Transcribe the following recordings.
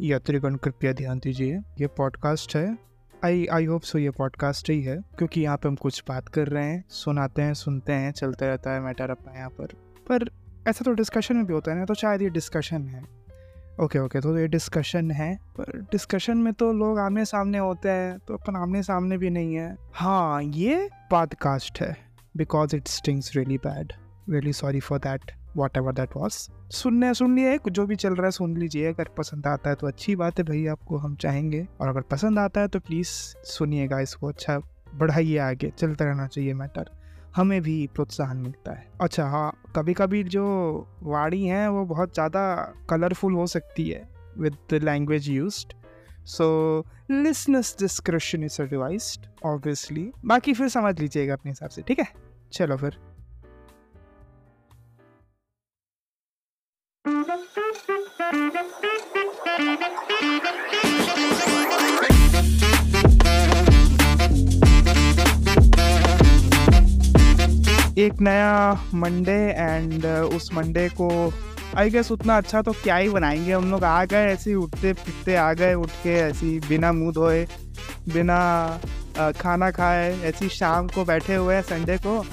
यात्रीगण कृपया ध्यान दीजिए। ये पॉडकास्ट है। आई आई होप सो ये पॉडकास्ट ही है, क्योंकि यहाँ पे हम कुछ बात कर रहे हैं, सुनाते हैं, सुनते हैं, चलते रहता है मैटर अपना यहाँ पर। पर ऐसा तो डिस्कशन में भी होता है ना तो शायद ये डिस्कशन है। ओके ओके तो ये डिस्कशन है, पर डिस्कशन में तो लोग आमने सामने होते हैं तो अपन आमने सामने भी नहीं है। हाँ ये पॉडकास्ट है because it stings really bad really sorry for that whatever that was सुनने सुन लिए जो भी चल रहा है, सुन लीजिए। अगर पसंद आता है तो अच्छी बात है भाई, आपको हम चाहेंगे। और अगर पसंद आता है तो प्लीज़ सुनिएगा इसको। अच्छा बढ़ाइए आगे। चलता रहना चाहिए मैटर हमें भी प्रोत्साहन मिलता है। अच्छा हाँ कभी कभी जो वाणी है, वो बहुत ज़्यादा कलरफुल हो सकती है with language use so listeners description is advised obviously बाकी फिर समझ लीजिएगा अपने हिसाब से, ठीक है? चलो फिर। एक नया मंडे एंड uh, उस मंडे को आई गेस उतना अच्छा तो क्या ही बनाएँगे। हम लोग आ गए ऐसे उठते फिरते आ गए उठ के ऐसी बिना मुँह धोए बिना खाना खाए ऐसी शाम को बैठे हुए हैं संडे को।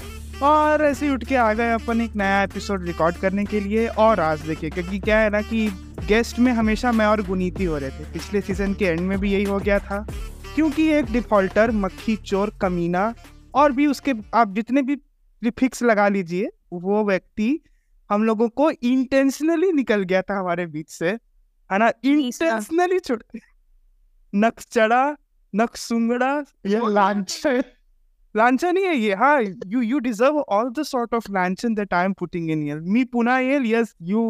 और ऐसे उठ के आ गए अपन एक नया एपिसोड रिकॉर्ड करने के लिए। और आज देखिए क्योंकि क्या है ना कि गेस्ट में हमेशा मैं और गुनीति हो रहे थे। पिछले सीज़न के एंड में भी यही हो गया था। क्योंकि एक डिफॉल्टर मक्खी चोर कमीना और भी उसके आप जितने भी प्रीफिक्स लगा लीजिए वो व्यक्ति हम लोगों को इंटेंशनली निकल गया था हमारे बीच से। है ना? इंटेंशनली छुट नक चढ़ा नक सुंगड़ा ये लांछन लांछन ही है ये हाँ you you deserve all the sort of Lanchhan that I am putting in here me Pune L yes you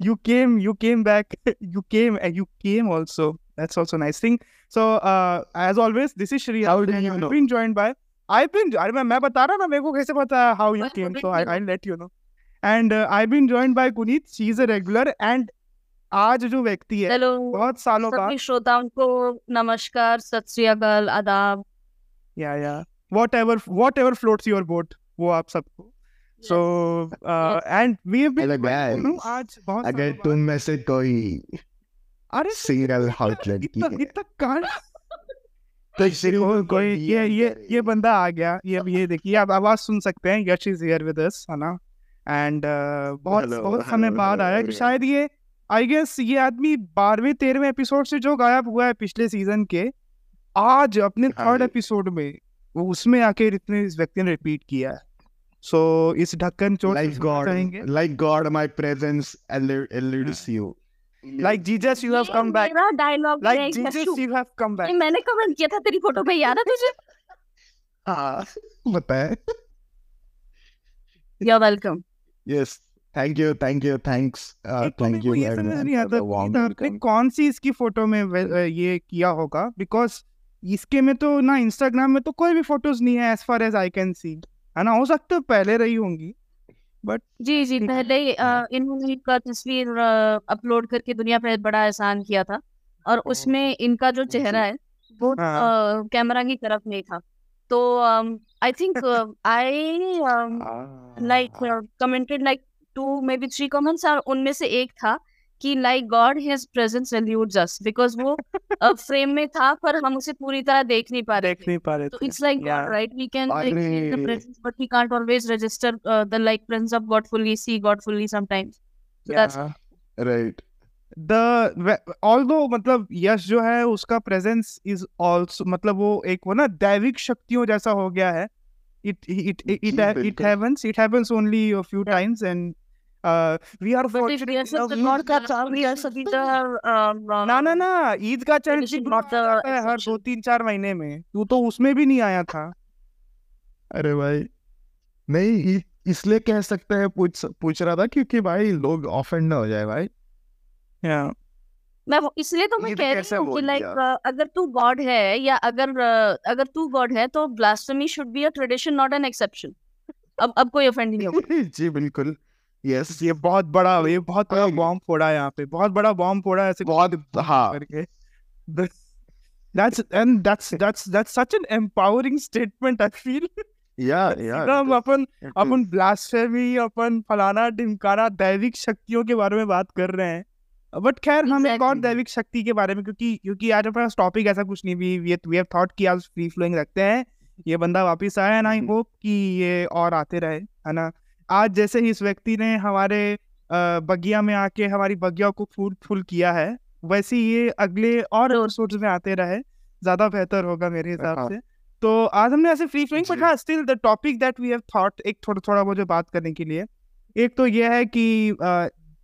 you came you came back you came and you came also that's also a nice thing so uh as always this is Shri how do you know been joined by I've been अरे मैं मैं बता रहा ना मेरे को कैसे पता है how you came so I I'll let you know and uh, I've been joined by Kunit she is a regular and आज जो व्यक्ति है हेलो बहुत सालों बाद श्रोताओं को नमस्कार सत श्री अकाल आदाब या या whatever whatever floats your boat वो आप सबको। So uh, and we have been Hello guys आज बहुत अगर तुम में से कोई बाद- अरे सिंगल हाउस लड़की इतना है। इतना कांड तो सिर्फ़ कोई ये ये। ये बंदा आ गया। ये ये देखिए आप आवाज़ सुन सकते हैं Yash is here with us है ना? एंड बहुत Hello, बहुत समय बाद आया कि. शायद ये आई गेस ये आदमी बारहवें तेरहवें एपिसोड से जो गायब हुआ है पिछले सीज़न के आज अपने हाँ थर्ड एपिसोड में वो उसमें आके इतने इस व्यक्ति ने रिपीट किया है। सो so, इस ढक्कन चोट like God चाहेंगे like God my presence elude- eludes you. Like Jesus you have come back मेरा dialogue like Jesus you have come back मैंने कमेंट किया था तेरी फ़ोटो पे याद है तुझे? हाँ बताए you are welcome yes thank you thank you thanks uh, एक तो मेरे thank को you ये समझ नहीं आता कौन सी इसकी फ़ोटो में ये किया होगा बिकॉज़ इसके में तो ना इंस्टाग्राम में तो कोई भी फ़ोटोज़ नहीं है as far as I can see है ना? हो सकता है पहले रही होंगी बट जी जी पहले इन्होंने इनका तस्वीर अपलोड करके दुनिया पर बड़ा एहसान किया था और उसमें इनका जो चेहरा है वो हाँ। कैमरा की तरफ़ नहीं था। तो I think I like uh, commented like two maybe three comments और उनमें से एक था कि like God his presence eludes us because वो फ्रेम में था पर हम उसे पूरी तरह देख नहीं पा रहे देख नहीं पा रहे तो it's like right we can like but we can't always register the like presence of God fully see God fully sometimes so that's right the although मतलब यश जो है उसका प्रेजेंस इज़ आल्सो मतलब वो एक वो ना दैविक शक्तियों जैसा हो गया है। It it it it happens it happens only a few times and we are are such the um, ना ना ना ईद का हर दो तीन चार महीने में। तू तो उसमें भी नहीं आया था। अरे भाई नहीं इसलिए कह सकते हैं पूछ पूछ रहा था क्योंकि भाई लोग ऑफेंड ना हो जाए भाई। या मैं इसलिए तो मैं कह रही हूँ कि लाइक अगर तू गॉड है या अगर uh, अगर तू गॉड है तो blasphemy should be a tradition not an exception अब अब कोई ऑफेंड नहीं होगा। जी बिल्कुल। यस ये बहुत बड़ा ये बहुत बड़ा। बॉम्ब फोड़ा है यहाँ पे। बहुत बड़ा बॉम्ब फोड़ा है ऐसे बहुत हाँ। करके that's and that's that's that's such an empowering statement I feel. या या सीधा हम अपन अपन ब्लास्फेमी अपन फलाना ढिमकाना दैविक शक्तियों के बारे में बात कर रहे हैं। बट खैर हम एक और दैविक शक्ति के बारे में क्योंकि क्योंकि आज अपने टॉपिक ऐसा कुछ नहीं भी वी वी हैव थॉट कि आज फ्री फ्लोइंग रखते हैं। ये बंदा वापस आया एंड आई। होप कि ये और आते रहे है ना? आज जैसे ही इस व्यक्ति ने हमारे बगिया में आके हमारी बगिया को फूल फुल किया है वैसे ये अगले और ज़रूर। एपिसोड्स में आते रहे ज़्यादा बेहतर होगा मेरे हिसाब हाँ। से तो आज हमने ऐसे फ्री फ्लोइंग बट हाँ still the topic that we have thought एक थोड़ा थोड़ा मुझे बात करने के लिए एक तो ये है कि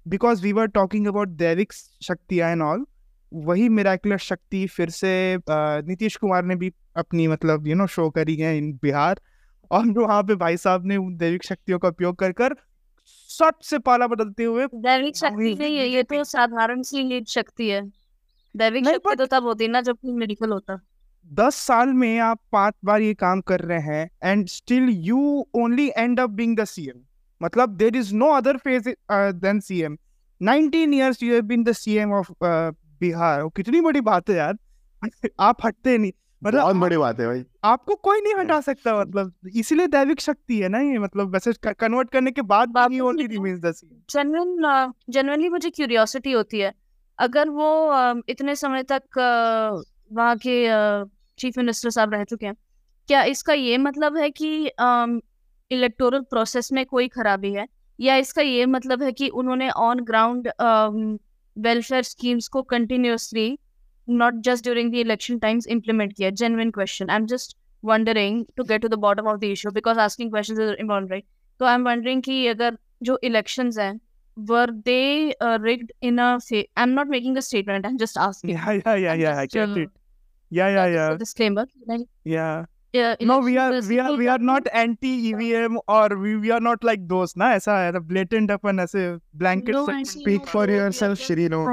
because we were talking about दैविक शक्तियाँ एंड ऑल वही मिराकुलस शक्ति फिर से अ, नीतीश कुमार ने भी अपनी मतलब यू नो शो करी है इन बिहार और वहाँ पे भाई साहब ने उन दैविक शक्तियों का उपयोग कर कर सट से पाला बदलते हुए दैविक शक्ति नहीं है ये तो साधारण सी लीड शक्ति है। दैविक शक्ति तो तब होती है ना जब कोई मेडिकल होता। दस साल में आप पाँच बार ये काम कर रहे हैं and still you only end up being the CM मतलब there is no other face then CM 19 years you have been the CM of Bihar कितनी बड़ी बात है यार। आप हटते नहीं। मतलब बहुत बड़ी बात है भाई। आपको कोई नहीं हटा सकता मतलब इसीलिए दैविक शक्ति है ना ये मतलब वैसे कन्वर्ट करने के बाद भी रे, only remains the CM genuine genuinely मुझे क्यूरियोसिटी होती है। अगर वो इतने समय तक अ, वहाँ के चीफ मिनिस्टर साहब रह चुके हैं क्या इसका ये मतलब है कि इलेक्टोरल प्रोसेस में कोई खराबी है? या इसका ये मतलब है कि उन्होंने ऑन ग्राउंड वेलफेयर स्कीम्स को continuously Not just during the election times implement किया genuine question I am just wondering to get to the bottom of the issue because asking questions is important right so i'm wondering कि अगर जो elections हैं were they uh, rigged in a fa- i'm not making a statement i'm just asking yeah yeah yeah I'm yeah I just, get uh, it yeah yeah just a yeah disclaimer like, yeah uh, no we are elections we are people we are don't not anti EVM or we we are not like those ना ऐसा है blatant अपन ऐसे blanket No, statement. actually, Speak no, for we are yourself, just Shirino.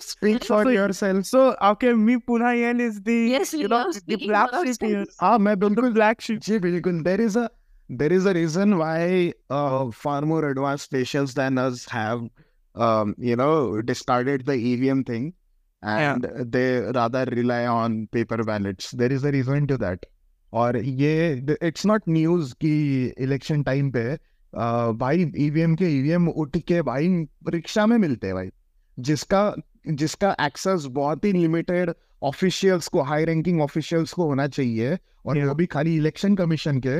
Speak for So- yourself. so okay me Punayan is the Yes, you know the black sheep here. हाँ मैं बिल्कुल black sheep जी बिल्कुल there is a there is a reason why uh, far more advanced nations than us have um, you know discarded the EVM thing and yeah. they rather rely on paper ballots there is a reason to that और ये it's not news कि election time पे uh, भाई EVM के EVM उठ के भाई rickshaw में मिलते हैं भाई जिसका जिसका एक्सेस बहुत ही लिमिटेड ऑफिशियल्स को हाई रैंकिंग ऑफिशियल्स को होना चाहिए और Yeah. वो भी खाली इलेक्शन कमीशन के।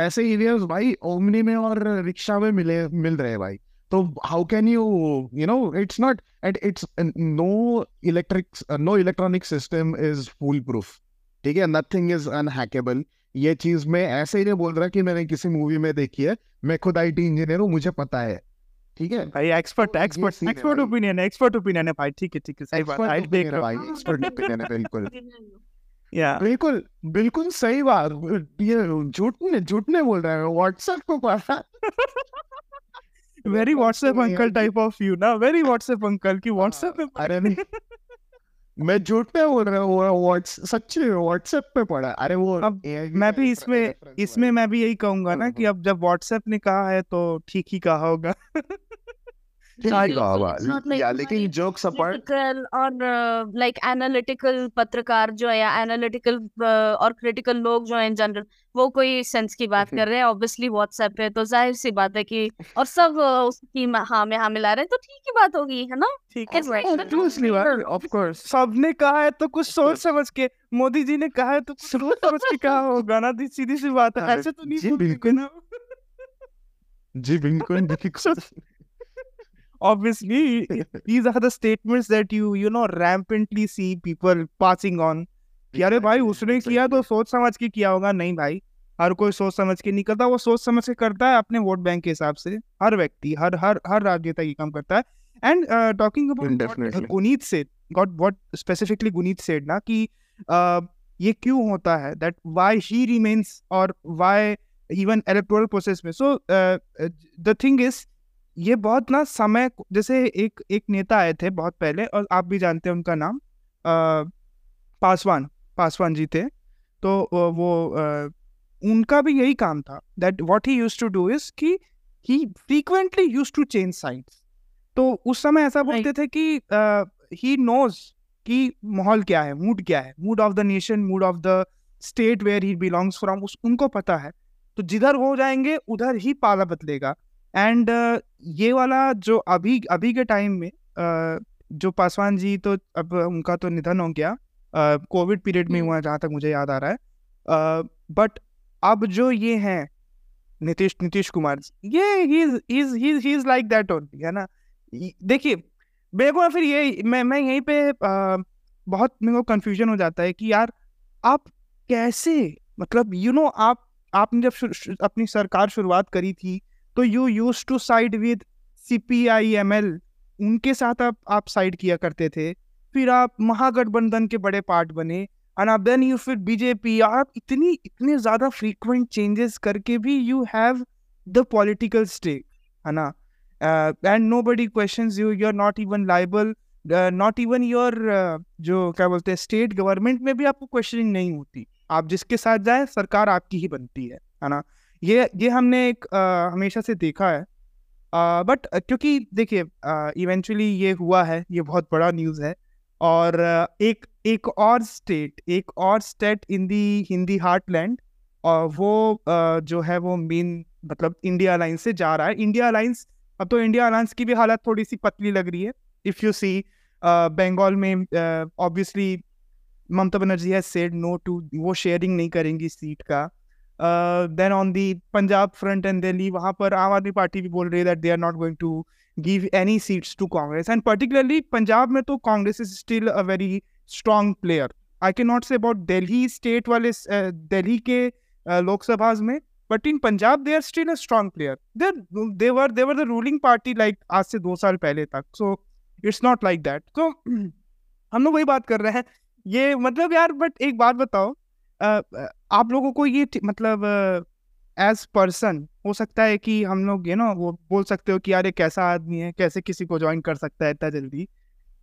ऐसे ईवीएम्स भाई ओमनी में और रिक्शा में मिले मिल रहे भाई। तो how can you you know it's not at it's no electric no electronic system is foolproof ठीक है नथिंग इज़ अनहैकेबल ये चीज़ मैं ऐसे ही नहीं बोल रहा कि मैंने किसी मूवी में देखी है। मैं खुद आईटी इंजीनियर हूँ मुझे पता है। ठीक है। भाई expert expert expert opinion expert opinion है भाई। ठीक है ठीक है सही बात आई देख है रहा भाई एक्सपर्ट ओपिनियन है बिल्कुल। या बिल्कुल बिल्कुल सही बात। ये झूठ नहीं झूठ नहीं बोल रहा है। व्हाट्सएप को पढ़ा very WhatsApp uncle type of you ना। वेरी व्हाट्सएप अंकल की व्हाट्सएप में अरे नहीं। मैं झूठ पे बोल रहा हूँ व्हाट्स सच्ची व्हाट्सएप पे पढ़ा अरे वो अब मैं भी इसमें इसमें मैं भी यही कहूँगा ना हाँ, कि हाँ। अब जब व्हाट्सएप ने कहा है तो ठीक ही कहा होगा। लेकिन और लाइक एनालिटिकल पत्रकार जो है या एनालिटिकल और क्रिटिकल लोग जो है इन जनरल वो कोई सेंस की बात कर रहे हैं ऑब्वियसली व्हाट्सएप पे तो ज़ाहिर सी बात है कि और सब उसकी हाँ में हाँ मिला रहे हैं तो ठीक ही बात होगी है ना ठीक. सबने कहा है तो कुछ सोच समझ के मोदी जी ने कहा है तो सोच समझ के कहा होगा ना दी- सीधी सी बात है ऐसे तो नहीं बिल्कुल। जी बिल्कुल बिल्कुल obviously these are the statements that you you know rampantly see people passing on. कि अरे भाई उसने किया तो सोच समझ के किया होगा। नहीं भाई हर कोई सोच समझ के नहीं करता। वो सोच समझ के करता है अपने वोट बैंक के हिसाब से। हर व्यक्ति हर हर हर राजनेता ये काम करता है। And talking about. Guneet said got what specifically Guneet said ना कि uh, ये क्यों होता है? दैट व्हाई ही रिमेन्स और व्हाई इवन इलेक्टोरल प्रोसेस में। सो द थिंग इज़ ये बहुत ना समय जैसे एक एक नेता आए थे बहुत पहले और आप भी जानते हैं उनका नाम अ, पासवान पासवान जी थे। तो वो अ, उनका भी यही काम था that what he use to do is कि he frequently used to change sides तो उस समय ऐसा बोलते थे कि ही नोज़ कि माहौल क्या है मूड क्या है mood of the nation mood of the state where he belongs from उस उनको पता है। तो जिधर हो जाएँगे उधर ही पाला बदलेगा। एंड uh, ये वाला जो अभी अभी के टाइम में uh, जो पासवान जी तो अब उनका तो निधन हो गया कोविड uh, पीरियड में हम्म। हुआ जहाँ तक मुझे याद आ रहा है बट अब जो ये हैं नीतीश नीतीश कुमार जी, ये he is like that only है ना देखिए मेरे को फिर ये मैं मैं यहीं पे आ, बहुत मेरे को कंफ्यूजन हो जाता है कि यार आप कैसे मतलब यू you नो know, आप आपने जब अपनी सरकार शुरुआत करी थी तो you use to side with C P I M L उनके साथ आप आप साइड किया करते थे। फिर आप महागठबंधन के बड़े पार्ट बने एंड देन यू फिर बीजेपी आप इतनी, इतने ज़्यादा फ्रीक्वेंट चेंजेस करके भी you have the political stake है ना? And nobody question you you are not even liable not even your जो क्या बोलते हैं स्टेट गवर्नमेंट में भी आपको क्वेश्चनिंग नहीं होती। आप जिसके साथ जाए, सरकार आपकी ही बनती है है ना? ये ये हमने एक uh, हमेशा से देखा है। बट क्योंकि देखिए इवेंचुअली ये हुआ है ये बहुत बड़ा न्यूज़ है। और एक एक और स्टेट एक और state in the Hindi heartland और वो जो है वो मेन मतलब इंडिया अलायंस से जा रहा है। इंडिया अलायंस अब तो इंडिया अलायंस की भी हालत थोड़ी सी पतली लग रही है इफ़ यू सी बंगाल में obviously Mamata Banerjee has said no to वो शेयरिंग नहीं करेंगी सीट का। Then on the Punjab front and Delhi वहाँ पर आम आदमी पार्टी भी बोल रही है that they are not going to give any seats to Congress and particularly Punjab में तो Congress is still a very strong player I can not say about Delhi state वाले दिल्ली के लोकसभा में but in Punjab they are still a strong player there were they were the ruling party like आज से दो साल पहले तक. So it's not like that तो हम लोग वही बात कर रहे हैं. ये मतलब यार बट एक बात बताओ आप लोगों को ये मतलब एज पर्सन हो सकता है कि हम लोग ये ना वो बोल सकते हो कि यार ये कैसा आदमी है कैसे किसी को ज्वाइन कर सकता है इतना जल्दी।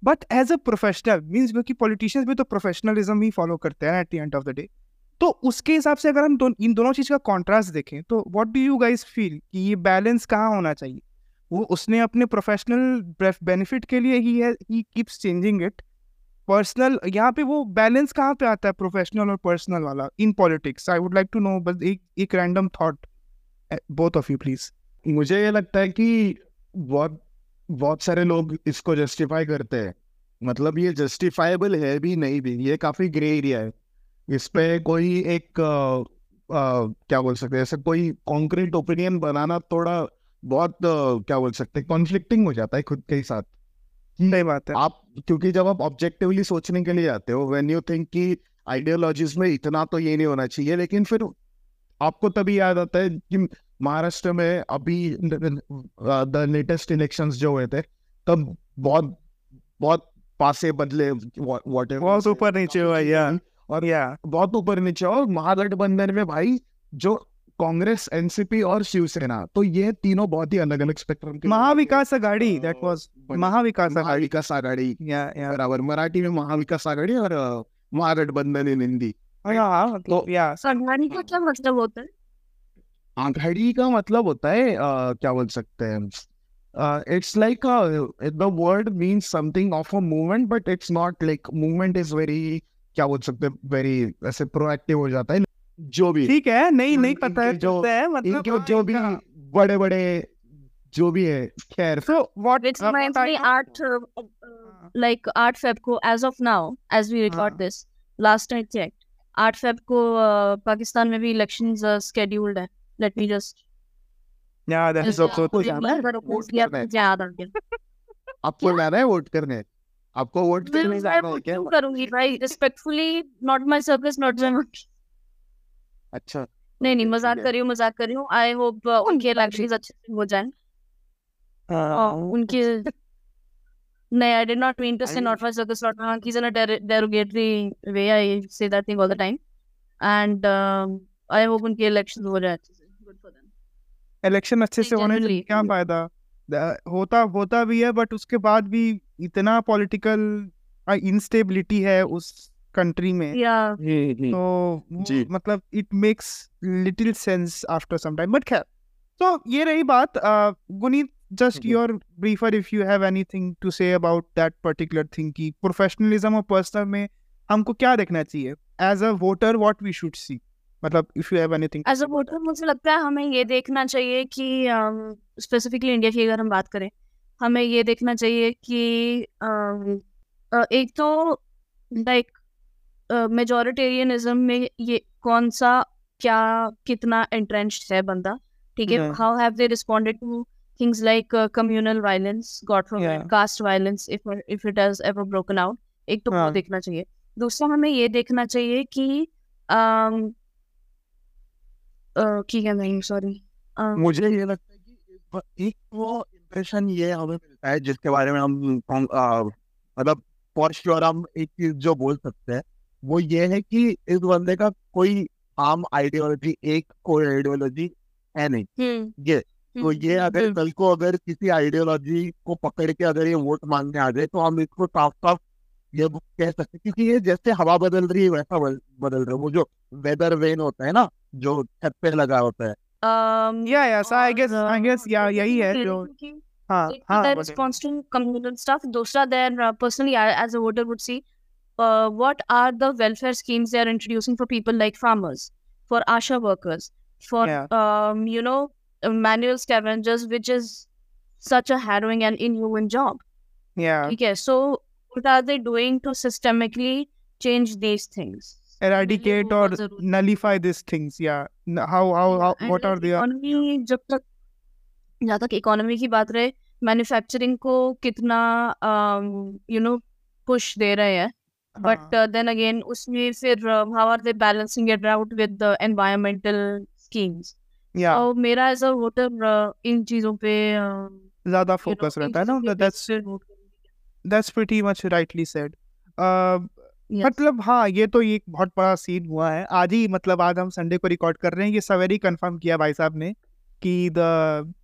But as a professional means क्योंकि पॉलिटिशियंस भी तो प्रोफेशनलिज्म ही फॉलो करते हैं at the end of the day तो उसके हिसाब से अगर हम दो, इन दोनों चीज़ का कॉन्ट्रास्ट देखें तो what do you guys feel कि ये बैलेंस कहाँ होना चाहिए? वो उसने अपने प्रोफेशनल बेनिफिट के लिए ही है he keeps changing it personal यहाँ पे वो बैलेंस कहाँ पे आता है प्रोफेशनल और पर्सनल वाला? In politics I would like to know बस एक एक random thought both of you please मुझे ये लगता है कि बहुत बहुत सारे लोग इसको जस्टिफाई करते हैं। मतलब ये जस्टिफाइबल है भी नहीं भी ये काफ़ी ग्रे एरिया है। इस पे कोई एक आ, आ, क्या बोल सकते हैं कोई कॉन्क्रीट ओपिनियन बनाना थोड़ा बहुत आ, क्या बोल सकते हैं कॉन्फ्लिक्टिंग हो जाता है खुद के ही साथ। सही बात है। आप क्योंकि जब आप ऑब्जेक्टिवली सोचने के लिए आते हो व्हेन यू थिंक कि आइडियोलॉजीज में इतना तो ये नहीं होना चाहिए लेकिन फिर आपको तभी याद आता है कि महाराष्ट्र में अभी द लेटेस्ट इलेक्शंस जो हुए थे तब बहुत बहुत पासे बदले वॉट बहुत ऊपर नीचे हुआ या और या। बहुत ऊपर नीचे और महागठबंधन में भाई जो कांग्रेस एनसीपी और शिवसेना तो ये तीनों बहुत ही अलग अलग स्पेक्ट्रम के महाविकास आघाड़ी दैट वाज महाविकास आघाड़ी। महाविकास आघाड़ी। या या बराबर मराठी में महाविकास आघाड़ी और महागठबंधन इन हिंदी। या आघाड़ी का क्या मतलब होता है? आघाड़ी का मतलब होता है क्या बोल सकते हैं? It's like the word means something of a movement but it's not like movement is very क्या बोल सकते हैं? वेरी ऐसे प्रोएक्टिव हो जाता है। जो भी ठीक है नहीं नहीं पता है जो है मतलब इनके जो भी बड़े बड़े जो भी है खैर। So what it's my three eighth like eighth Feb को as of now as we record this last I check eighth Feb को पाकिस्तान में भी इलेक्शंस स्केड्यूल्ड है। Let me just yeah that is also to जाना आपको जाना है vote करने? आपको वोट करने जाना है क्या? करूँगी भाई? Respectfully not my service not my अच्छा नहीं नहीं मज़ाक कर रही हूँ मज़ाक कर रही हूँ। आई होप uh, उनके इलेक्शन अच्छे से हो जाए। हाँ, हाँ, उनके नहीं I did not mean to say not for circus not हाँ keys in a derogatory way I say that thing all the time and I hope उनके इलेक्शन हो जाए अच्छे से। गुड फॉर इलेक्शन अच्छे से होने से क्या फ़ायदा? होता होता भी है बट उसके बाद भी इतना पॉलिटिकल इनस्टेबिलिटी uh, है उस कंट्री में। yeah तो जी। मतलब it makes little sense after some time but खैर। तो ये रही बात uh, Guneet just hmm. Your briefer if you have anything to say about that particular thing की प्रोफेशनलिज्म और पर्सनल में हमको क्या देखना चाहिए? As a voter what we should see मतलब if you have anything as a voter मुझे लगता है हमें ये देखना चाहिए कि स्पेसिफिकली इंडिया की अगर हम बात करें हमें ये देखना चाहिए कि अम, अ, एक तो लाइक मेजोरिटेरियनिज्म uh, में ये कौन सा क्या कितना entrenched है बंदा? ठीक है? How have they responded to uh, communal violence god forbid Yeah. caste violence if if it has ever broken out? एक तो वो हाँ. देखना चाहिए। दूसरा हमें ये देखना चाहिए कि um, uh, की क्या नहीं सॉरी मुझे ये लगता है कि एक वो इम्प्रेशन ये हमें मिलता है जिसके बारे में हम हम, मतलब फॉर श्योर हम एक चीज़ जो बोल सकते हैं। वो ये है कि इस बंदे का कोई आम आइडियोलॉजी एक कोई आइडियोलॉजी है नहीं। हम्म। ये तो ये अगर हम्म, कल को अगर किसी आइडियोलॉजी को पकड़ के अगर ये वोट मांगने आ जाए तो हम इसको साफ़ साफ़ ये कह सकते हैं क्योंकि ये जैसे हवा बदल रही है वैसा बदल बदल रहा है। वो जो वेदर वेन होता है ना जो छत पे लगा होता है। Um, या या so I guess I guess या uh, यही है कि- जो हाँ हाँ response to communal stuff दूसरा uh, personally I, as a voter would see uh, what are the welfare schemes they are introducing for people like farmers for asha workers for Yeah. um, you know uh, manual scavengers which is such a harrowing and inhuman job yeah okay so what are they doing to systemically change these things eradicate वो or बहुत जरूरी nullify these things yeah N- how how, how And what are like the economy जब तक जहाँ तक economy की बात रहे मैन्युफैक्चरिंग को कितना यू नो पुश दे रहे हैं बट देन अगेन उसमें फिर how are they balancing it out with the environmental schemes yeah. और मेरा एज अ वोटर इन चीज़ों पे uh, ज़्यादा इन रहता है ना चीज़ों के that- that's basis पे vote करूँगी। that's pretty much rightly said. Uh, Yes. मतलब हाँ ये तो एक बहुत बड़ा सीन हुआ है। आज ही मतलब आज हम संडे को रिकॉर्ड कर रहे हैं। ये सवेरे ही कंफर्म किया भाई साहब ने कि the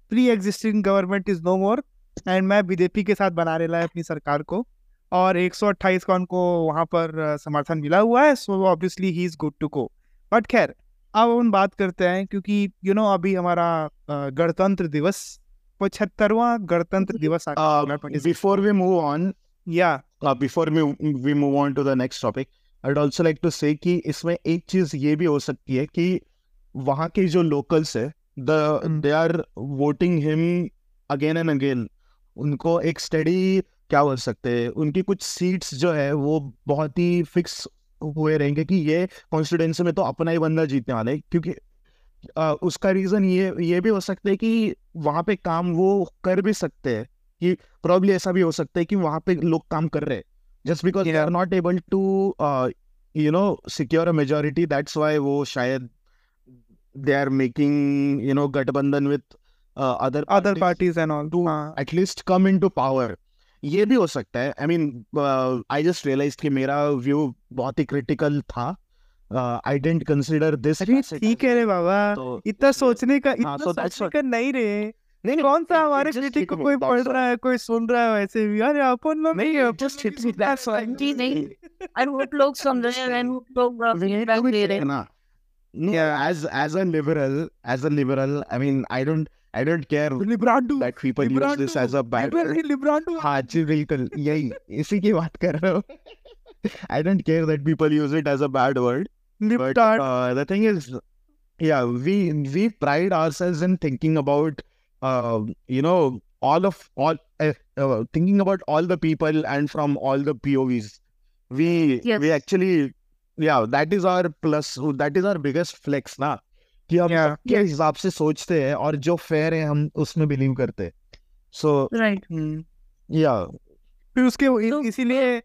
pre existing government is no more and मैं बीजेपी के साथ बना रहा है अपनी सरकार को। और एक सौ अट्ठाईस का उनको वहाँ पर समर्थन मिला हुआ है so obviously he is good to go but खैर अब हम बात करते हैं क्योंकि यू you नो know, अभी हमारा गणतंत्र दिवस पचहत्तरवा गणतंत्र दिवस बिफोर वी मूव ऑन या before we move on to the next topic I also like to say कि इसमें एक चीज़ ये भी हो सकती है कि वहाँ के जो लोकल्स है the they are voting him again and again उनको एक स्टडी. क्या बोल सकते हैं? उनकी कुछ सीट्स जो है वो बहुत ही फिक्स हुए रहेंगे कि ये कॉन्स्टिट्यूंसी में तो अपना ही बंदा जीतने वाला है। क्योंकि अ, उसका रीजन ये ये भी हो सकता है कि वहाँ पे काम वो कर भी सकते हैं कि प्रॉब्ली ऐसा भी हो सकता है कि वहाँ पे लोग काम कर रहे हैं। Just because they are not able to you know secure a majority that's why वो शायद they are making you know गठबंधन with other other parties and all at least come into power ये भी हो सकता है। I mean I just realise कि मेरा व्यू बहुत ही क्रिटिकल था। आई डेंट कंसिडर दिस ठीक है रे बाबा। तो इतना सोचने का हाँ, इतना so सोचने what- का नहीं रे। नहीं कौन सा हमारे just क्रिटिक को कोई पढ़ रहा है कोई सुन रहा है वैसे भी। अरे अपन लोग नहीं, hits भी me, that's जी नहीं आई होप लोग सुन रहे हैं आई होप लोग uh, दे रहे हैं। ना। As as a liberal as a liberal I mean I don't I don't care लिब्रांडो that people use this as a bad word. लिब्रांडो हाँ जी बिल्कुल यही इसी की बात कर रहा हूँ I don't care that people use it as a bad word but लिप्टार्ड uh, the thing is yeah we we pride ourselves in thinking about uh, you know all of all uh, uh, thinking about all the people and from all the povs we we Yes. actually yeah that is our plus that is our biggest flex ना कि हम Yeah. सबके हिसाब से सोचते हैं और जो फेयर है हम उसमें बिलीव करते हैं। सो राइट या। फिर उसके तो- इसीलिए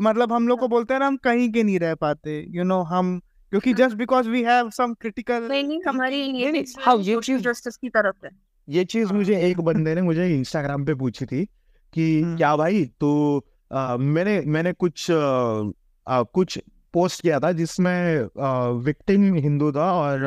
मतलब हम लोग को बोलते हैं ना हम कहीं के नहीं रह पाते यू नो हम क्योंकि just because we have some critical हमारी ये नहीं, हाँ, ये चीज- जस्टिस की तरफ़ है। ये चीज़ मुझे एक बंदे ने मुझे इंस्टाग्राम पे पूछी थी कि हम्म। क्या भाई तो मैंने मैंने कुछ अ, कुछ पोस्ट किया था जिसमें विक्टिम हिंदू था और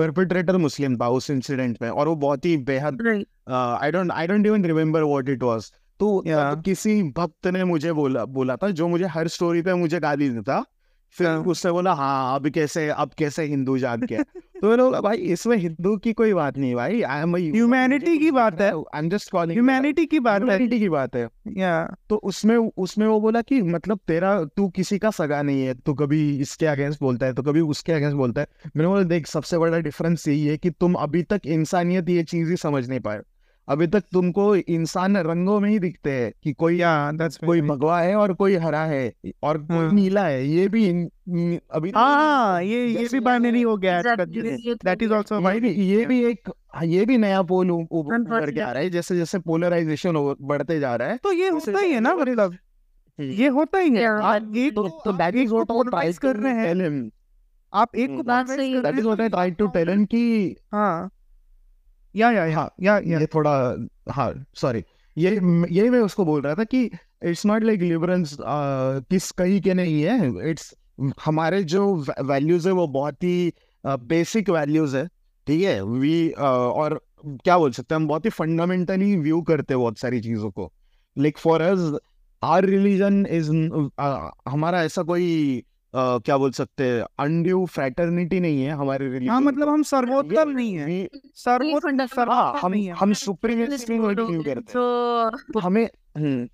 परपेट्रेटर मुस्लिम था उस इंसिडेंट में और वो बहुत ही बेहद I don't I don't even remember what it was तो किसी भक्त ने मुझे बोला बोला था जो मुझे हर स्टोरी पे मुझे गाली देता फिर. उसने बोला हाँ अब कैसे अब कैसे हिंदू जाग गया? तो मैंने बोला भाई इसमें हिंदू की कोई बात नहीं भाई आई एम Humanity की बात है। I am just calling humanity की बात है। ह्यूमैनिटी की बात है। या तो उसमें उसमें वो बोला कि मतलब तेरा तू किसी का सगा नहीं है तू कभी इसके अगेंस्ट बोलता है तो कभी उसके अगेंस्ट बोलता है। मैंने बोला देख सबसे बड़ा डिफरेंस यही है कि तुम अभी तक इंसानियत ये चीज़ ही समझ नहीं पाए अभी तक तुमको इंसान रंगों में ही दिखते हैं कि कोई that's कोई. भगवा है और कोई हरा है और कोई हाँ। नीला है। ये भी इन- अभी हाँ ये ये जैसे भी बाइनरी हो गया ये तो दैट इज़ आल्सो ये भी ये भी एक ये भी नया पोल उभर के आ रहा है। जैसे जैसे पोलराइजेशन बढ़ते जा रहा है तो ये होता ही है ना मतलब। ये होता ही है। आप एक तो तो that is what I try कर रहे हैं। आप एक को। बात सही है। दैट इज़ व्हाट आई तो ट्राई टू टेल हिम कि हाँ। या या हाँ या या। ये थोड़ा हाँ सॉरी ये ये मैं उसको बोल रहा था कि इट्स नॉट लाइक लिबरल्स किस कहीं के नहीं है। इट्स हमारे जो वैल्यूज़ है वो बहुत ही बेसिक वैल्यूज़ है। ठीक है? वी और क्या बोल सकते हैं? हम बहुत ही फंडामेंटली व्यू करते हैं बहुत सारी चीज़ों को। Like for us our religion is हमारा ऐसा कोई uh, क्या बोल सकते हैं अनड्यू फ्रैटर्निटी नहीं है हमारे हाँ मतलब हम सर्वोत्तम नहीं है। सर्वोत्तम हाँ सर्वोत्तम हम नहीं हम सुप्रीमेसी में करते हैं तो हमें हम्म,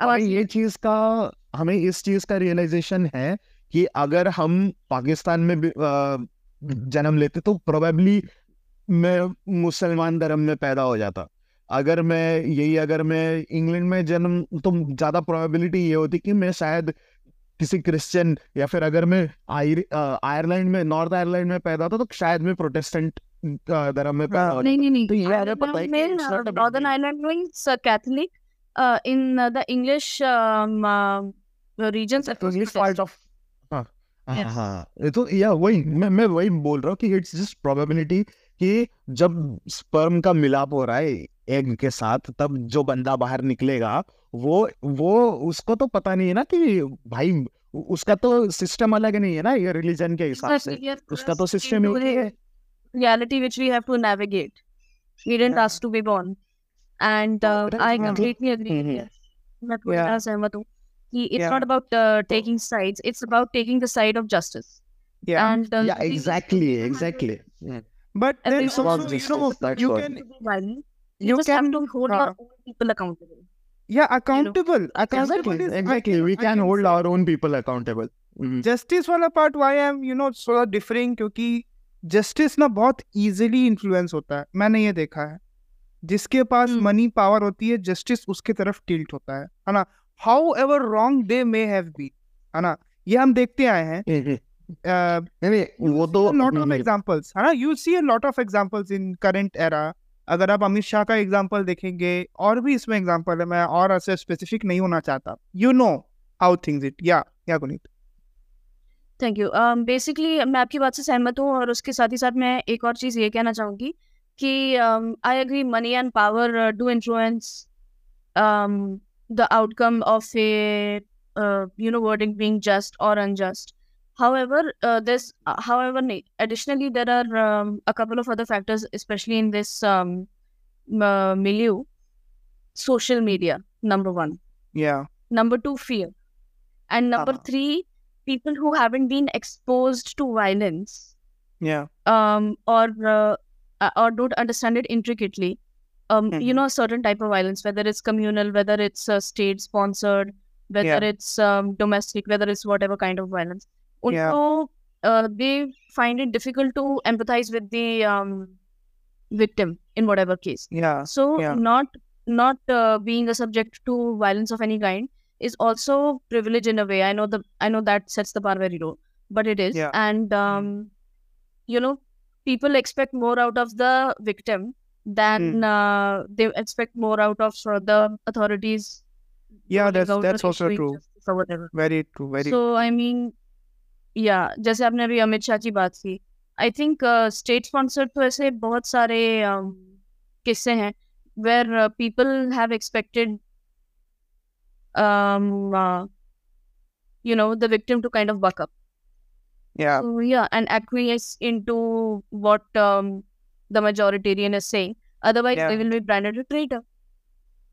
हमें ये चीज़ का हमें इस चीज़ का रियलाइजेशन है कि अगर हम पाकिस्तान में भी, जन्म लेते तो प्रोबेबली मैं मुसलमान धर्म में पैदा हो जाता। अगर मैं यही अगर मैं इंग्लैंड में जन्म तो ज़्यादा प्रोबेबिलिटी ये होती कि मैं शायद किसी क्रिश्चियन या फिर अगर मैं आयरलैंड में नॉर्थ आयरलैंड में पैदा होता तो शायद मैं प्रोटेस्टेंट धर्म में पैदा नहीं नहीं नहीं तो है नॉर्दर्न deal. आइलैंड में Catholic in the English part of हाँ हाँ. हाँ तो या वही मैं मैं वही बोल रहा हूँ कि इट्स जस्ट प्रोबेबिलिटी कि जब स्पर्म का मिलाप हो रहा है एग के साथ तब जो बंदा बाहर निकलेगा वो वो उसको तो पता नहीं है ना कि भाई उसका तो सिस्टम अलग नहीं है ना ये रिलीजन के हिसाब से उसका तो सिस्टम ही है reality which we have to navigate. We didn't Yeah. ask to be born. And Oh, uh, I completely agree Mhm. you. मैं पूरी. तरह सहमत हूँ कि not about uh, taking sides, it's about taking the side of justice. yeah And uh, yeah exactly exactly but then Everyone also wants you know justice, you. You, you just can have to hold हाँ. your own people accountable. yeah accountable You know, accountable exactly is exactly can- we can hold our own people accountable Mhm. Justice वाला part why am you know थोड़ा differing क्योंकि justice ना बहुत easily influence होता है मैंने ये देखा है जिसके पास हम्म। मनी पावर होती है जस्टिस उसके तरफ़ टिल्ट होता है है ना however wrong they may have be है ना ये हम देखते आए हैं Mhm. वो तो लॉट ऑफ़ हम्म, एग्जांपल्स है ना you see a lot of examples in current era अगर आप अमित शाह का एग्ज़ाम्पल देखेंगे और भी इसमें एग्जांपल है, मैं और ऐसे स्पेसिफिक नहीं होना चाहता। You know how things it या या गुनीत थैंक यू बेसिकली मैं आपकी बात से सहमत हूँ और उसके साथ ही साथ मैं एक और चीज़ ये कहना चाहूँगी कि I agree money and power do influence the outcome of a you know, wording being just or unjust. However uh, this uh, however additionally there are um, a couple of other factors especially in this um, uh, milieu social media number one Yeah. number two fear and number Uh-huh. three people who haven't been exposed to violence या um or uh, uh, or don't understand it intricately um you Mhm. know a certain type of violence whether it's communal whether it's uh, state sponsored whether Yeah. it's um, domestic whether it's whatever kind of violence also yeah. uh, they find it difficult to empathize with the um, victim in whatever case. Yeah. So yeah. not not uh, being a subject to violence of any kind is also privilege in a way. I know the I know that sets the bar very low, but it is. Yeah. And um, hmm. you know, people expect more out of the victim than mm. uh, they expect more out of the authorities. Yeah, that's that's also true. Whatever. Very true. Very. So I mean, yeah जैसे आपने अभी अमित शाह की बात की I think state sponsored तो ऐसे बहुत सारे um, किस्से हैं where uh, people have expected um uh, you know the victim to kind of buck up या so yeah and acquiesce into what um, the majoritarian is saying otherwise Yeah. they will be branded a traitor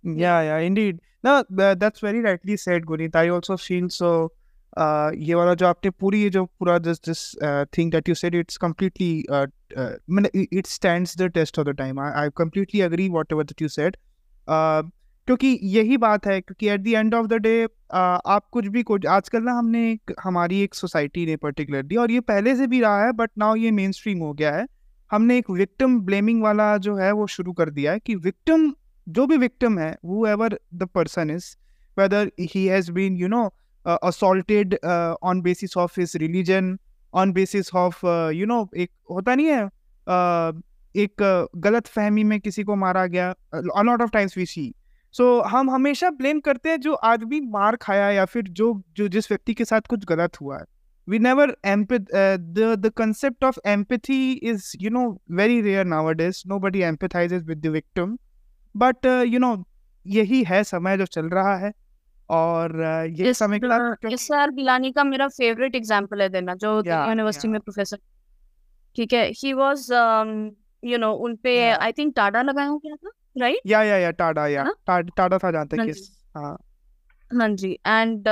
Yeah, yeah, indeed. No, that's very rightly said, Gunit. I also feel so. ये वाला जो आपने पूरी ये जो पूरा thing that you said, it's completely uh, uh, मैंने stands the test of the time. I I completely agree whatever that you said. Uh, क्योंकि यही बात है क्योंकि at the end of the day आप कुछ भी कुछ आजकल ना हमने एक हमारी एक सोसाइटी ने पर्टिकुलरली और ये पहले से भी रहा है बट नाउ ये मेन स्ट्रीम हो गया है हमने एक विक्टिम ब्लेमिंग वाला जो है वो शुरू कर दिया है कि विक्टिम जो भी विक्टिम है वो ever the person is whether he has been you know assaulted on basis of his religion on basis of you know एक होता नहीं है uh, एक uh, गलत फहमी में किसी को मारा गया lot of times we see so हम हमेशा ब्लेम करते हैं जो आदमी मार खाया या फिर जो जो जिस व्यक्ति के साथ कुछ गलत हुआ है। We never empath uh, the the concept of empathy is you know very rare nowadays. Nobody empathizes with the victim. But uh, you know यही है समय जो चल रहा है। और ये इस समय के साथ क्योंकि- गिलानी का मेरा फेवरेट एग्जांपल है देना जो यूनिवर्सिटी में प्रोफेसर ठीक है ही वाज यू नो उन पे आई थिंक टाडा लगाया हो क्या था राइट या या या टाडा या हाँ? टाडा था जहाँ तक हाँ कि जी। हाँ हाँ जी and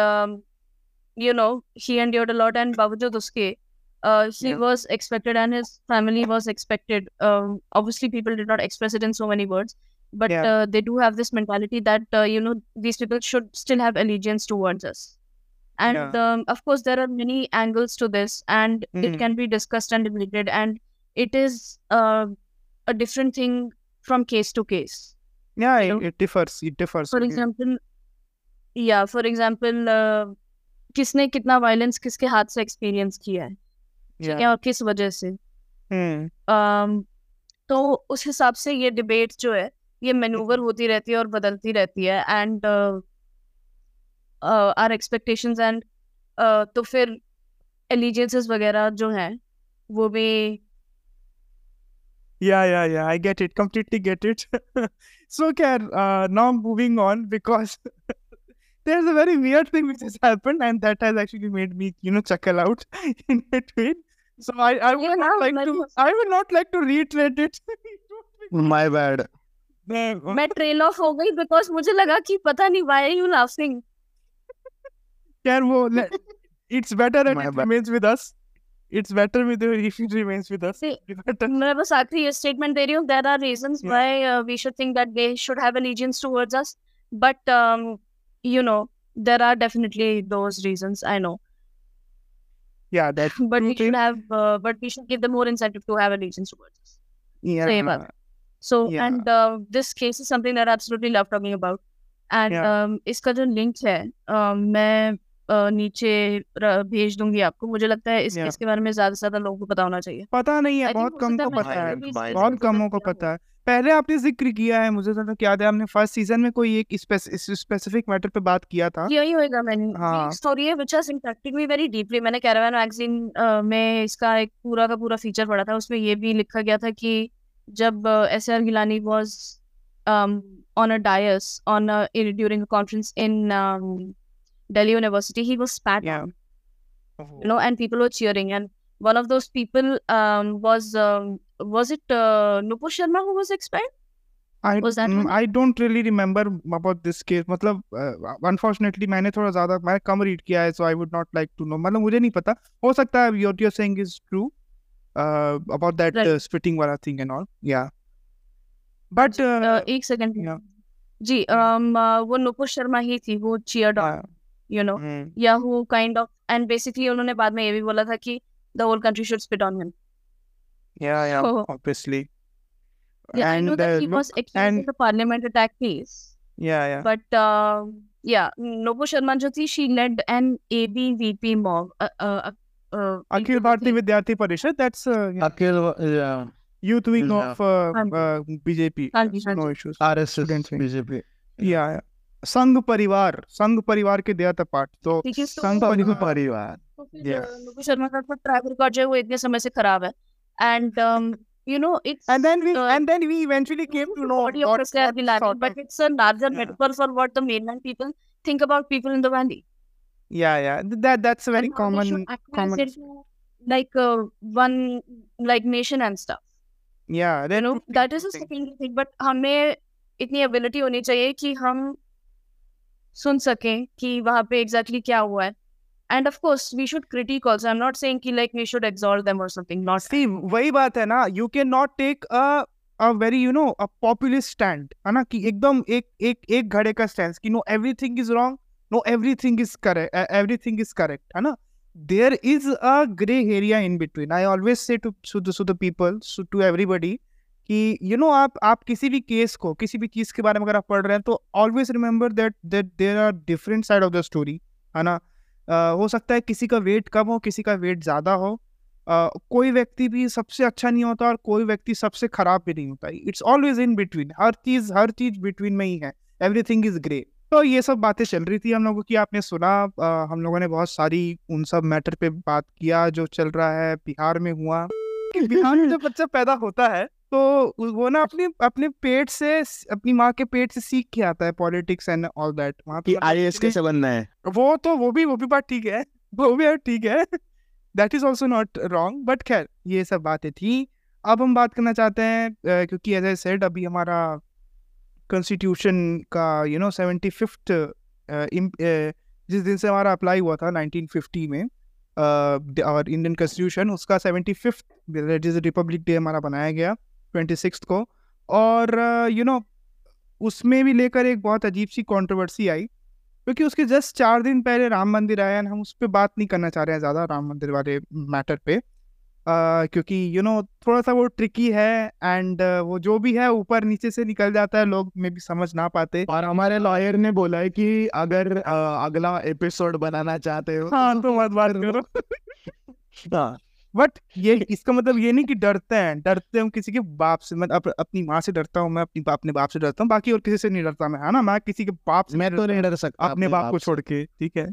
you know he endured a lot and बावजूद उसके uh, he Yeah. was expected and his family was expected um, obviously people did not express it in so many words but Yeah. uh, they do have this mentality that uh, you know these people should still have allegiance towards us and Yeah. um, of course there are many angles to this and Mhm. it can be discussed and debated and it is uh, a different thing from case to case या You know? it differs it differs for okay. example yeah for example uh, किसने कितना violence किसके हाथ से experience किया है ठीक Yeah. है और किस वजह से हम्म um, तो उस हिसाब से ये डिबेट जो है ये मैनूवर होती रहती है और बदलती रहती है एंड आर एक्सपेक्टेशंस एंड तो फिर एलिजेंसेस वगैरह जो हैं वो भी Yeah, yeah, yeah. I get it. Completely get it. so, Kar, uh, now moving on because there's a very weird thing which has happened, and that has actually made me, you know, chuckle out in between. So, I, I would Yeah, not like like- to, I would not like to reiterate it. My bad. मैं मैं trail of हो गई because मुझे लगा कि पता नहीं why are you laughing यार वो it's better and My it bad. remains with us. It's better with if it remains with us. See, Better. मैं बस आखिरी स्टेटमेंट दे रही हूँ there are reasons Yeah. Why we should think that they should have allegiance towards us but um you know there are definitely those reasons i know Yeah, that. but we Okay. should have uh, but we should give them more incentive to have allegiance towards us Yeah. सही बात है। So Yeah. and uh, this case is something that i absolutely love talking about. And Yeah. um, इसका जो link है um, मैं uh, नीचे भेज दूँगी आपको। मुझे लगता है इस Yeah. केस के बारे में ज़्यादा से ज़्यादा लोगों को पता होना चाहिए। पता नहीं है बहुत हो कम सकता को है पता है। बहुत कमों को पता है। पहले आपने ज़िक्र किया है मुझे तो याद है हमने फ़र्स्ट सीज़न में कोई एक स्पेसिफिक मैटर पे बात किया था। यही होएगा मैंने हाँ। स्टोरी है which has impacted me very deeply मैंने कैरावान मैगजीन में इसका एक पूरा का पूरा फीचर पढ़ा था। उसमें ये भी लिखा गया था कि जब S R Geelani was on a dais on during a conference in Delhi University he was spat Yeah. on you know and people were cheering and one of those people um, was um, was it uh, Nupur Sharma who was expelled I Was that mm, one? I don't really remember about this case मतलब uh, unfortunately मैंने थोड़ा ज़्यादा मैं कम read किया है so I would not like to know मतलब मुझे नहीं पता हो सकता है what you're saying is true uh, about that Right. uh, spitting वाला thing and all yeah but uh, uh, एक सेकंड yeah. जी um, uh, वो नुपुर शर्मा ही थी वो cheered on uh, you know mm, या who kind of and basically उन्होंने बाद में ये भी बोला था कि the whole country should spit on him yeah yeah Oh. obviously yeah I know and that uh, he no- was accused in and the parliament attack case yeah yeah but uh, yeah Nupu Sharma जो थी she led an ABVP mob uh, uh, uh, Akhil Bharatiya विद्यार्थी परिषद Parishad. That's uh, Akhil yeah. Youth संघ परिवार संघ परिवार के दिया था पार्ट तो संघ परिवार परिवार शर्मा का तो ट्रैक जो इतने समय से खराब है। And you know it and and then no it's think about in the yeah yeah that that's a very and common common like uh, one like nation and stuff. yeah You know, that is a secondary thing. But हमें इतनी ability होनी चाहिए कि हम सुन सकें कि वहाँ पे exactly क्या हुआ है. And of course, we should critique also. I'm not saying कि like we should exalt them or something. Not see वही बात है ना you cannot take a a very you know a populist stand है ना कि एकदम एक एक एक घड़े का stance कि no everything is wrong no everything is uh, everything is correct है ना? In between. I always say to to the, to the people, so to everybody, कि यू नो आप आप किसी भी केस को किसी भी चीज़ के बारे में अगर आप पढ़ रहे हैं तो always remember that that there are different side of the story है ना? हो सकता है किसी का वेट कम हो किसी का वेट ज़्यादा हो। uh, कोई व्यक्ति भी सबसे अच्छा नहीं होता और कोई व्यक्ति सबसे खराब भी नहीं होता। इट्स ऑलवेज इन बिटवीन हर चीज़ हर चीज़ बिटवीन में ही है। एवरीथिंग इज़ ग्रे तो ये सब बातें चल रही थी हम लोगों की आपने सुना आ, हम लोगों ने बहुत सारी उन सब मैटर पे बात किया जो चल रहा है बिहार में हुआ। बिहार में जब बच्चा पैदा होता है तो वो ना अपनी अपने पेट से अपनी माँ के पेट से सीख के आता है पॉलिटिक्स एंड ऑल दैट। वहाँ पे आईएएस कैसे बनना है। वो तो वो भी वो भी बात ठीक है वो भी ठीक है। That is also not wrong but खैर ये सब बातें थी। अब हम बात करना चाहते हैं क्योंकि एज ए सेड अभी हमारा कॉन्स्टिट्यूशन का यू नो सेवेंटी फिफ्थ जिस दिन से हमारा अप्लाई हुआ था 1950 में और इंडियन कॉन्स्टिट्यूशन उसका सेवेंटी फिफ्थ जिस रिपब्लिक डे हमारा बनाया गया ट्वेंटी सिक्स को। और यू uh, नो उसमें भी लेकर एक बहुत अजीब सी कंट्रोवर्सी आई क्योंकि उसके जस्ट चार दिन पहले राम मंदिर आया हम उस पर बात नहीं करना चाह रहे हैं ज़्यादा राम मंदिर वाले मैटर पे। क्योंकि यू नो थोड़ा सा वो ट्रिकी है एंड वो जो भी है ऊपर नीचे से निकल जाता है लोग में भी समझ ना पाते और हमारे लॉयर ने बोला है कि अगर अगला एपिसोड बनाना चाहते हो हाँ तो मत बात करो हाँ बट ये इसका मतलब ये नहीं कि डरते हैं डरते हूँ किसी के बाप से मैं अप, अपनी माँ से डरता हूँ मैं अपनी अपने बाप से डरता हूँ बाकी और किसी से नहीं डरता मैं है ना मैं किसी के बाप से मैं तो नहीं डर सकता अपने बाप को छोड़ के ठीक है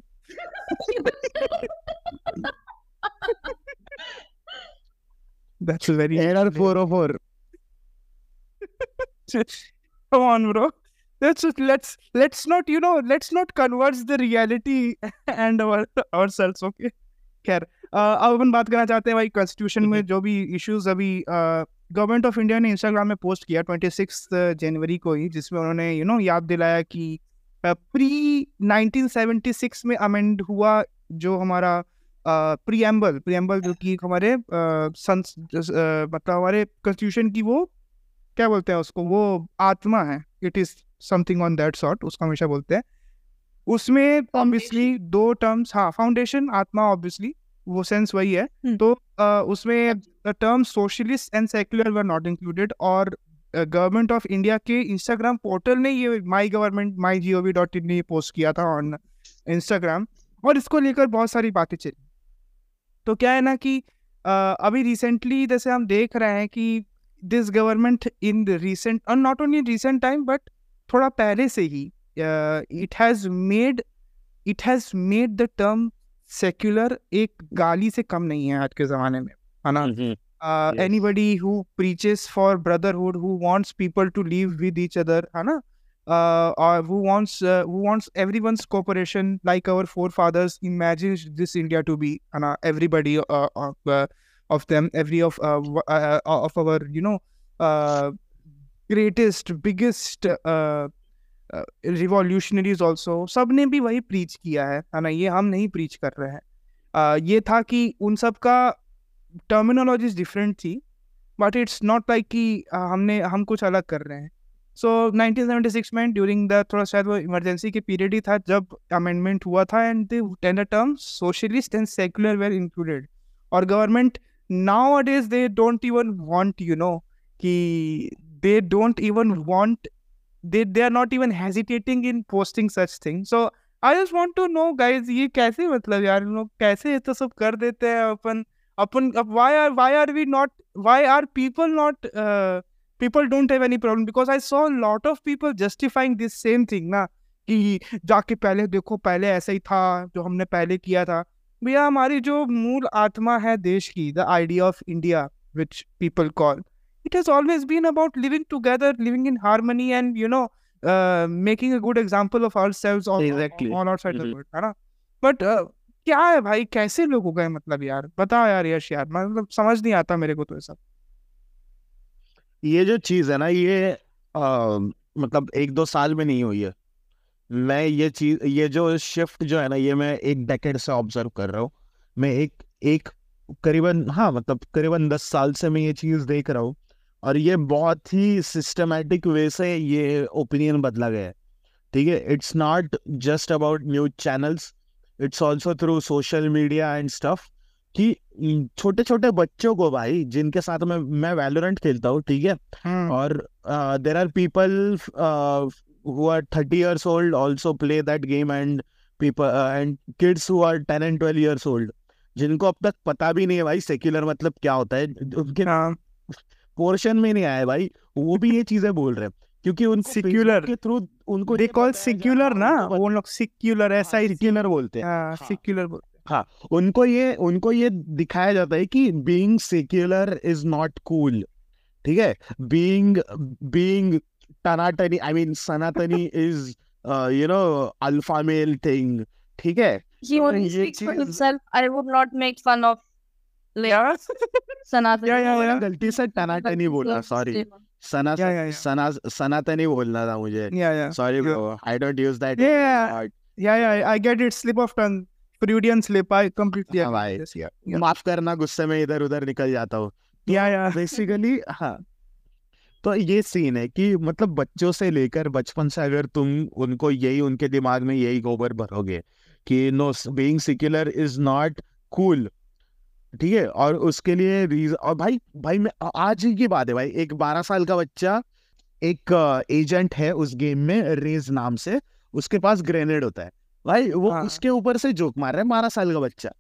That's very error 404. Come on, bro. Let's just, let's let's not you know let's not converge the reality and our ourselves. Okay. खैर अब अपन बात करना चाहते हैं भाई कॉन्स्टिट्यूशन में जो भी इश्यूज़ अभी गवर्नमेंट ऑफ़ इंडिया ने इंस्टाग्राम में पोस्ट किया ट्वेंटी सिक्स जनवरी को ही जिसमें उन्होंने यू नो याद दिलाया कि प्री 1976 में अमेंड हुआ जो हमारा प्रियम्बल प्रियम्बल जो कि हमारे मतलब हमारे कॉन्स्टिट्यूशन की वो क्या बोलते हैं उसको वो आत्मा है it is something on that sort उसको हमेशा बोलते हैं। उसमें ऑब्वियसली दो टर्म्स हाँ फाउंडेशन आत्मा ऑब्वियसली वो सेंस वही है। तो uh, उसमें term socialist and secular were not included और गवर्नमेंट ऑफ़ इंडिया के इंस्टाग्राम पोर्टल ने ये my government my G O V dot in ने पोस्ट किया था ऑन इंस्टाग्राम और इसको लेकर बहुत सारी बातें चली। तो क्या है ना कि अभी रिसेंटली जैसे हम देख रहे हैं कि दिस गवर्नमेंट इन रिसेंट और not only recent time but थोड़ा पहले से ही it has made it has made the term secular एक गाली से कम नहीं है आज के ज़माने में है ना? Anybody who preaches for brotherhood who wants people to live with each other है ना? Uh, or who wants uh, who wants everyone's cooperation like our forefathers imagined this India to be, and uh, everybody uh, of, uh, of them, every of uh, uh, of our you know uh, greatest, biggest uh, revolutionaries also सबने भी वही preach किया है है ना ये हम नहीं प्रीच कर रहे हैं uh, ये था कि उन सब का टर्मिनोलॉजीज डिफरेंट थी बट इट्स नॉट लाइक कि uh, हमने हम कुछ अलग कर रहे हैं सो so, 1976 में ड्यूरिंग द थोड़ा शायद वो इमरजेंसी के पीरियड ही था जब अमेंडमेंट हुआ था and the term socialist and secular were included और government nowadays they don't even want you know कि they don't even want they they are not even hesitating in posting such things. So i just want to know guys ये कैसे मतलब यार लोग कैसे ये तो सब कर देते हैं अपन अपन are why are we not why are people not uh, people don't have any problem because I saw a lot of people justifying this same thing ना कि जाके पहले देखो पहले ऐसा ही था जो हमने पहले किया था भैया हमारी जो मूल आत्मा है देश की the idea of India which people call it has always been about living together, living in harmony, and you know, uh, making a good example of ourselves on, exactly. on outside mm-hmm. the world, है ना? But uh, क्या है भाई कैसे लोग हो गए मतलब यार बता यार यश यार मतलब समझ नहीं आता मेरे को तो ये सब ये जो चीज़ है ना ये आ, मतलब एक दो साल में नहीं हुई है। मैं ये चीज़ ये जो शिफ्ट जो है ना ये मैं एक डेकेड से ऑब्ज़र्व कर रहा हूँ। मैं एक एक करीबन हाँ मतलब करीबन दस साल से मैं ये चीज़ देख रहा हूँ और ये बहुत ही सिस्टमेटिक वे से ये ओपिनियन बदला गया है। ठीक है? It's not just about news channels it's also through social media and stuff कि छोटे छोटे बच्चों को भाई जिनके साथ मैं मैं वैलोरेंट खेलता हूँ ठीक है? हम्म, और there are people who are 30 years old also play that game and people uh, and kids who are 10 and 12 years old जिनको अब तक पता भी नहीं है भाई सेक्युलर मतलब क्या होता है। उनके हाँ। पोर्शन में नहीं आया है भाई वो भी ये चीज़ें बोल रहे हैं क्योंकि उनको Secular. के थ्रू उनको दे कॉल सिक्युलर ना वो लोग सिक्युलर ऐसा ही सेक्युलर बोलते हैं। हाँ हाँ। सिक्युलर बोलते हाँ उनको ये उनको ये दिखाया जाता है कि being secular is not cool ठीक है being being टनाटनी I mean Sanatani is you know alpha male thing ठीक है He तो only speaks for himself. I would not make fun of like Sanatan. Yeah, yeah, yeah. गलती से टनाटनी बोला sorry सना Yeah, yeah, yeah. सना सनातनी बोलना था मुझे yeah yeah sorry Yeah. Bro I don't use that Yeah. Yeah yeah I get it slip of tongue Freudian slip I completely हाँ भाई। माफ़ करना गुस्से में इधर उधर निकल जाता हूँ। या या बेसिकली हाँ। तो ये सीन है कि मतलब बच्चों से लेकर बचपन से अगर तुम उनको यही उनके दिमाग में यही गोबर भरोगे कि no being secular is not cool ठीक है? और उसके लिए रीज और भाई भाई मैं आज ही की बात है भाई एक बारह साल का बच्चा एक एजेंट है उस गेम में रेज नाम से उसके पास ग्रेनेड होता है। भाई वो हाँ। उसके ऊपर से जोक मार रहा है बारह साल का बच्चा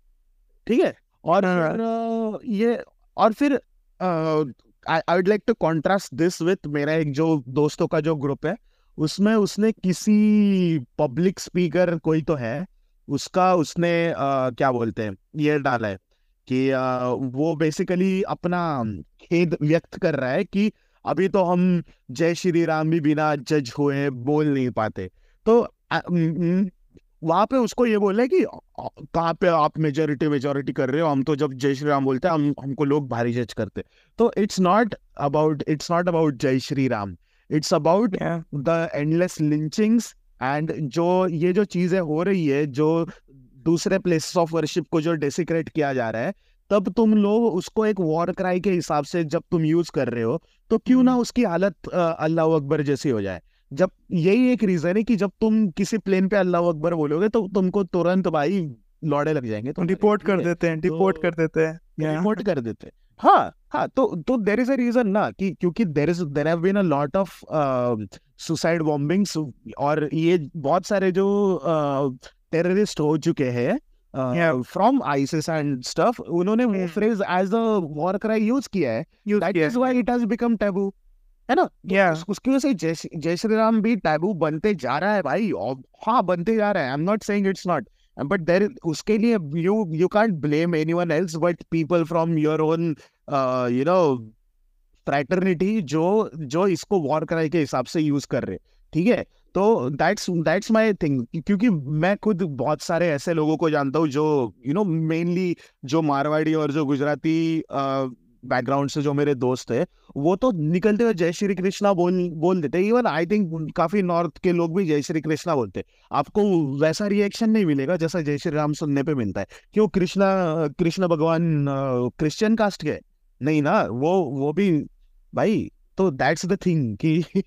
ठीक है और हाँ। फिर ये और फिर I would like to contrast this with मेरा एक जो दोस्तों का जो ग्रुप है उसमें उसने किसी पब्लिक स्पीकर कोई तो है उसका उसने अ, क्या बोलते हैं ये डाला है कि अ, वो बेसिकली अपना खेद व्यक्त कर रहा है कि अभी तो हम जय श्री राम भी बिना जज हुए बोल नहीं पाते तो वहाँ पे उसको ये बोल कि कहाँ पे आप मेजोरिटी मेजोरिटी कर रहे हो? हम तो जब जय श्री राम बोलते हैं हम हमको लोग भारी जज करते तो it's not about it's not about जय Shri Ram. It's about the endless lynchings and जो ये जो चीज़ें हो रही है जो दूसरे प्लेसेस ऑफ़ वर्शिप को जो डेसिक्रेट किया जा रहा है तब तुम लोग उसको एक वॉर क्राई के हिसाब से जब तुम यूज़ कर रहे हो तो क्यों ना उसकी हालत अल्लाह अकबर जैसी हो जाए। जब यही एक रीजन है कि जब तुम किसी प्लेन पे अल्लाह अकबर बोलोगे तो तुमको तुरंत भाई लौड़े लग जाएँगे तुम्हारे, रिपोर्ट कर देते हैं रिपोर्ट तो- कर देते हैं। रिपोर्ट कर देते हैं। हाँ हाँ तो तो देर इज़ अ रीजन ना कि क्योंकि there is there have been a lot of suicide bombings और ये बहुत सारे जो टेररिस्ट uh, हो चुके हैं फ्रॉम आईसिस एंड स्टफ़ उन्होंने वो. Phrase as a war cry use किया है। That is why it has become taboo है ना? yeah. तो उस- उसकी वजह से जय श्री- जय श्री राम भी टैबू बनते जा रहा है भाई हाँ बनते जा रहा है। I am not saying it's not but there उसके लिए you you can't blame anyone else but people from your own you know fraternity जो जो इसको वॉर क्राई के हिसाब से यूज़ कर रहे ठीक है? तो दैट्स दैट्स माय थिंग क्योंकि मैं खुद बहुत सारे ऐसे लोगों को जानता हूँ जो यू नो मेनली जो मारवाड़ी और जो गुजराती बैकग्राउंड से जो मेरे दोस्त है वो तो निकलते हुए जय श्री कृष्णा बोल बोल देते। इवन आई थिंक काफ़ी नॉर्थ के लोग भी जय श्री कृष्णा बोलते। आपको वैसा रिएक्शन नहीं मिलेगा जैसा जय श्री राम सुनने पे मिलता है। क्यों कृष्णा, कृष्ण भगवान क्रिश्चियन कास्ट के नहीं ना, वो वो भी, भाई तो दैट्स द थिंग कि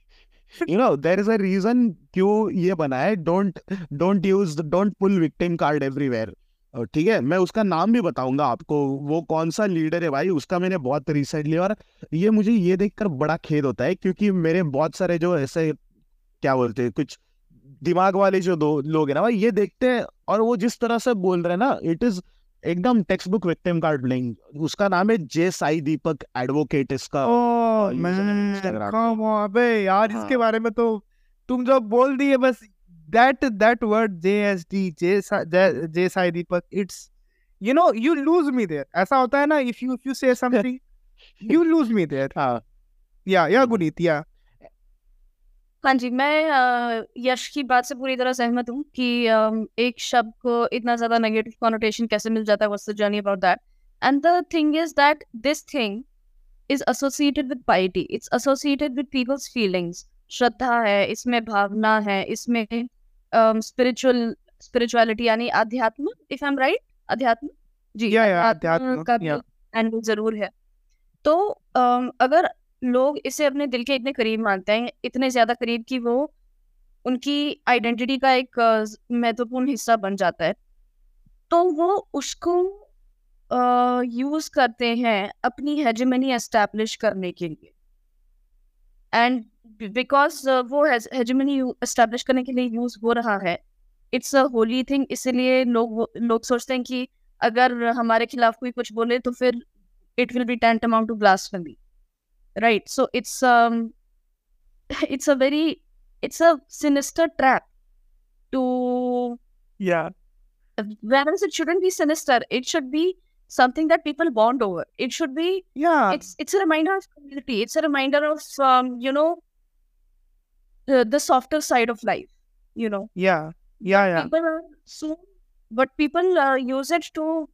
you know there is a reason क्यों ये बना है। Don't don't use don't pull victim card everywhere ठीक है मैं उसका नाम भी बताऊँगा आपको वो कौन सा लीडर है भाई उसका मैंने बहुत रिसेंटली और ये मुझे ये देखकर बड़ा खेद होता है क्योंकि मेरे बहुत सारे जो ऐसे क्या बोलते हैं कुछ दिमाग वाले जो दो लोग हैं ना भाई ये देखते हैं और वो जिस तरह से बोल रहे हैं ना इट इज़ एकदम textbook victim card playing उसका नाम है जे साई दीपक एडवोकेट इसका ओ अबे यार हाँ। इसके बारे में तो तुम जो बोल दिए बस दैट दैट वर्ड जेएसडी जे जे Sai Deepak it's you know you lose me there ऐसा होता है ना if you if you say something you lose me there हाँ। या या गुनीत या। हाँ जी मैं यश की बात से पूरी तरह सहमत हूँ कि एक शब्द को इतना ज़्यादा नेगेटिव कॉनोटेशन कैसे मिल जाता है what's the journey about that and the thing is that this thing is associated with piety it's associated with people's feelings श्रद्धा है इसमें भावना है इसमें स्पिरिचुअल स्पिरिचुअलिटी यानी अध्यात्म इफ़ आई एम राइट अध्यात्म जी या या अध्यात्म का एंगल ज़रूर है। तो अम, अगर लोग इसे अपने दिल के इतने करीब मानते हैं इतने ज़्यादा करीब कि वो उनकी आइडेंटिटी का एक अ, महत्वपूर्ण हिस्सा बन जाता है तो वो उसको यूज़ करते हैं अपनी हेजेमनी एस्टैब्लिश करने के लिए। एंड बिकॉज़ uh, वो हेजमनी इस्टेब्लिश करने के लिए यूज़ हो रहा है इट्स अ होली थिंग इसीलिए लोग लोग सोचते हैं कि अगर हमारे खिलाफ कोई कुछ बोले तो फिर it will be tantamount to blasphemy right so it's it's a very it's a sinister trap to yeah where it shouldn't be sinister it should be something that people bond over. It should be yeah. it's it's a reminder of community it's a reminder of um, you know the, the softer side of life you know. Yeah. Yeah yeah. people are so but people uh, use it to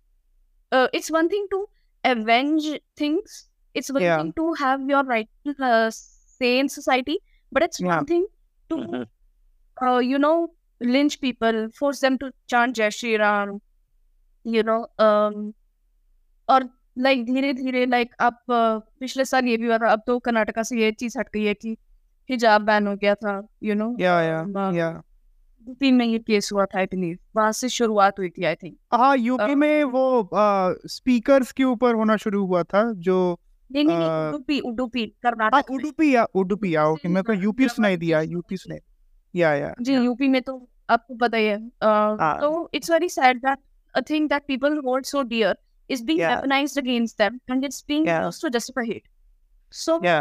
uh, it's one thing to avenge things. It's one Yeah. thing to have your right uh, say in society but it's Yeah. one thing to uh, you know lynch people force them to chant jai shri ram you know um और like धीरे धीरे like अब पिछले साल ये भी हुआ था अब तो कर्नाटका से ये चीज़ हट गई है कि हिजाब बैन हो गया था you know yeah Um, yeah. UP में ये केस हुआ था आई बिलीव वहाँ से शुरुआत हुई थी आई थिंक हाँ यूपी में वो स्पीकर्स के ऊपर होना शुरू हुआ था जो नहीं नहीं उडुपी उडुपी हाँ कर्नाटक उडुपी या उडुपी या ओके मेरे को यूपी सुनाई दिया यूपी सुनाई या या जी यूपी में तो आपको पता ही। तो it's very sad that is being Yeah. weaponized against them and it's being Yeah. used to justify hate so या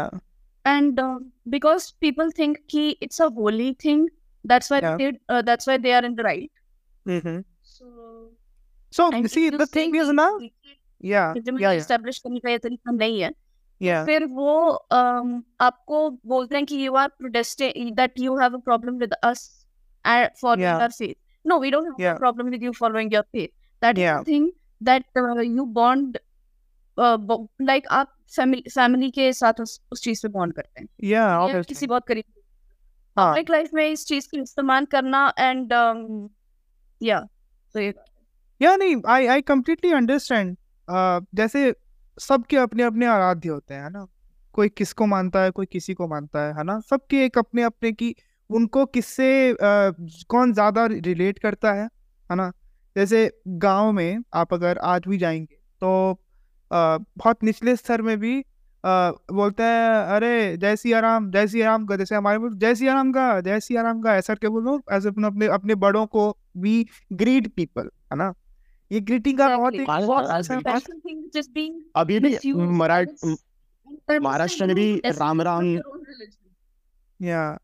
and uh, because people think ki it's a holy thing that's why Yeah. they uh, that's why they are in the right so so and see if you the say thing is कि ना कि या hegemony या या establish करने का ये तरीका नहीं है या फिर वो um, आपको बोलते हैं कि you are protesting that you have a problem with us and following Yeah. our faith. No, we don't have Yeah. a problem with you following your faith. That Yeah. uh, you bond uh, like आप family family के साथ उस उस चीज़ पे bond करते हैं। या या ऑब्वियसली किसी बहुत करीब हाँ। लाइफ में इस चीज़ का इस्तेमाल करना एंड या तो ये। या नहीं आई आई कंप्लीटली अंडरस्टैंड जैसे सबके अपने अपने आराध्य होते हैं है ना? कोई किसको मानता है कोई किसी को मानता है है ना? सबके एक अपने अपने की उनको किससे uh, कौन ज़्यादा रिलेट करता है है ना? जैसे गाँव में आप अगर आज भी जाएँगे तो uh, बहुत निचले स्तर में भी uh, बोलते हैं अरे जय सिया राम जय सिया राम का। जैसे हमारे जय सिया राम का जय सिया राम का। ऐसा क्या बोलो ऐसे अपने अपने अपने बड़ों को वी ग्रीट पीपल है ना? ये ग्रीटिंग का बहुत अच्छा अभी भी महाराष्ट्र में भी राम राम. या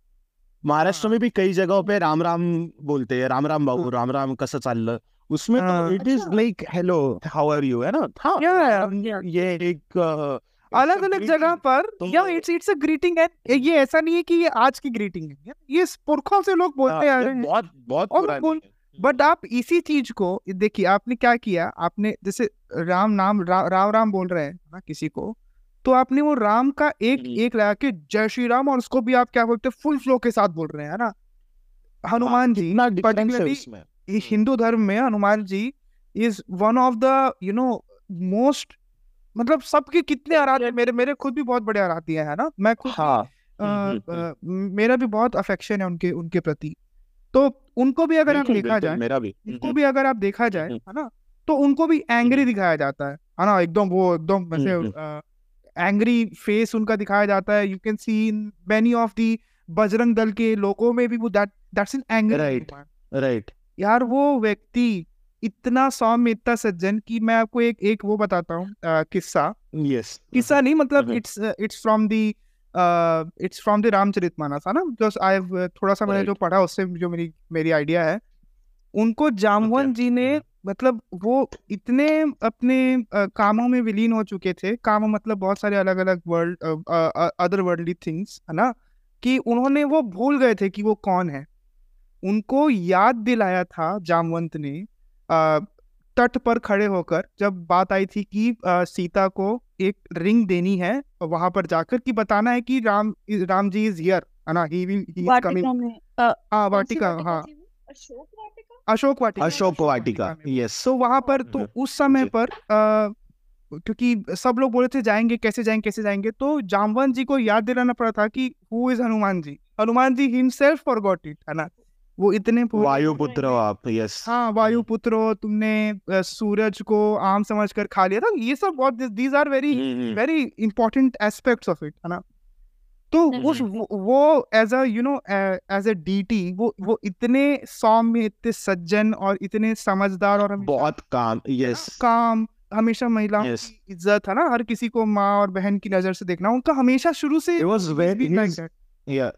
महाराष्ट्र हाँ। में भी कई जगहों पे राम राम बोलते हैं राम राम भाऊ राम राम कसं चाललं? उसमें तो हाँ। It is. Like hello how are you है ना? हाँ ये एक अलग अलग जगह पर तो- या इट्स इट्स अ ग्रीटिंग है। ये ऐसा नहीं है कि ये आज की ग्रीटिंग है। ये पुरखों से लोग हाँ, बोलते आ रहे हैं। बहुत बहुत पुरानी बट आप इसी चीज़ को देखिए आपने क्या किया? आपने जैसे राम नाम रा, राम राम बोल रहे हैं ना किसी को तो आपने वो राम का एक हम्म। एक लगा के जय श्री राम और उसको भी आप क्या बोलते हैं फुल फ्लो के साथ बोल रहे हैं ना? हनुमान जी है उसमें। ये हिंदू धर्म में Hanuman ji is one of the you know most मतलब सबके कितने आराध्य मेरे मेरे खुद भी बहुत बड़े आराध्य है ना? मैं खुद हाँ। अ, हम्म, मेरा भी बहुत अफेक्शन है उनके उनके प्रति। तो उनको भी अगर आप देखा जाए मेरा भी। उनको भी अगर आप देखा जाए हम्म। है ना? तो उनको भी एंग्री हम्म। दिखाया जाता है है ना? एकदम वो एकदम वैसे हम्म, एंग्री फेस उनका दिखाया जाता है। You can see in many of the Bajrang Dal के लोगों में भी वो that that's in angry Right. Right यार वो व्यक्ति इतना सौम्य इतना सज्जन कि मैं आपको एक एक वो बताता हूँ किस्सा। यस किस्सा नहीं मतलब. It's it's from the it's from the Ramcharitmanas है ना। बिकॉज़ आई थोड़ा सा मैंने जो पढ़ा उससे जो मेरी मेरी आइडिया है। उनको जामवन जी ने. मतलब वो इतने अपने अ, कामों में विलीन हो चुके थे काम मतलब बहुत सारे अलग अलग वर्ल्ड अदर वर्ल्डली थिंग्स है ना? कि उन्होंने वो भूल गए थे कि वो कौन है। उनको याद दिलाया था जामवंत ने अ, तट पर खड़े होकर जब बात आई थी कि अ, सीता को एक रिंग देनी है वहाँ पर जाकर कि बताना है कि राम राम जी इज़ हियर है ना? He will he is coming हाँ वाटिका हाँ। वो? अशोक अशोक वाटिका अशोक वाटिका यस तो वहाँ पर तो हम्म, उस समय पर क्योंकि सब लोग बोले थे जाएँगे कैसे जाएँगे कैसे जाएँगे तो जामवंत जी को याद दिलाना पड़ा था कि who is Hanuman ji? Hanuman ji himself forgot it है ना? वो इतने वायुपुत्र हो आप यस हाँ वायुपुत्र हो तुमने सूरज को आम समझकर खा लिया था। ये सब बहुत these are very very important aspects of it है ना? तो उस वो- वो as a you know as a deity वो वो इतने सौम्य इतने सज्जन और इतने समझदार और बहुत काम यस काम हमेशा महिलाओं Yes. की इज़्ज़त है ना हर किसी को माँ और बहन की नज़र से देखना उनका हमेशा शुरू से He was very- been he's- that. Yeah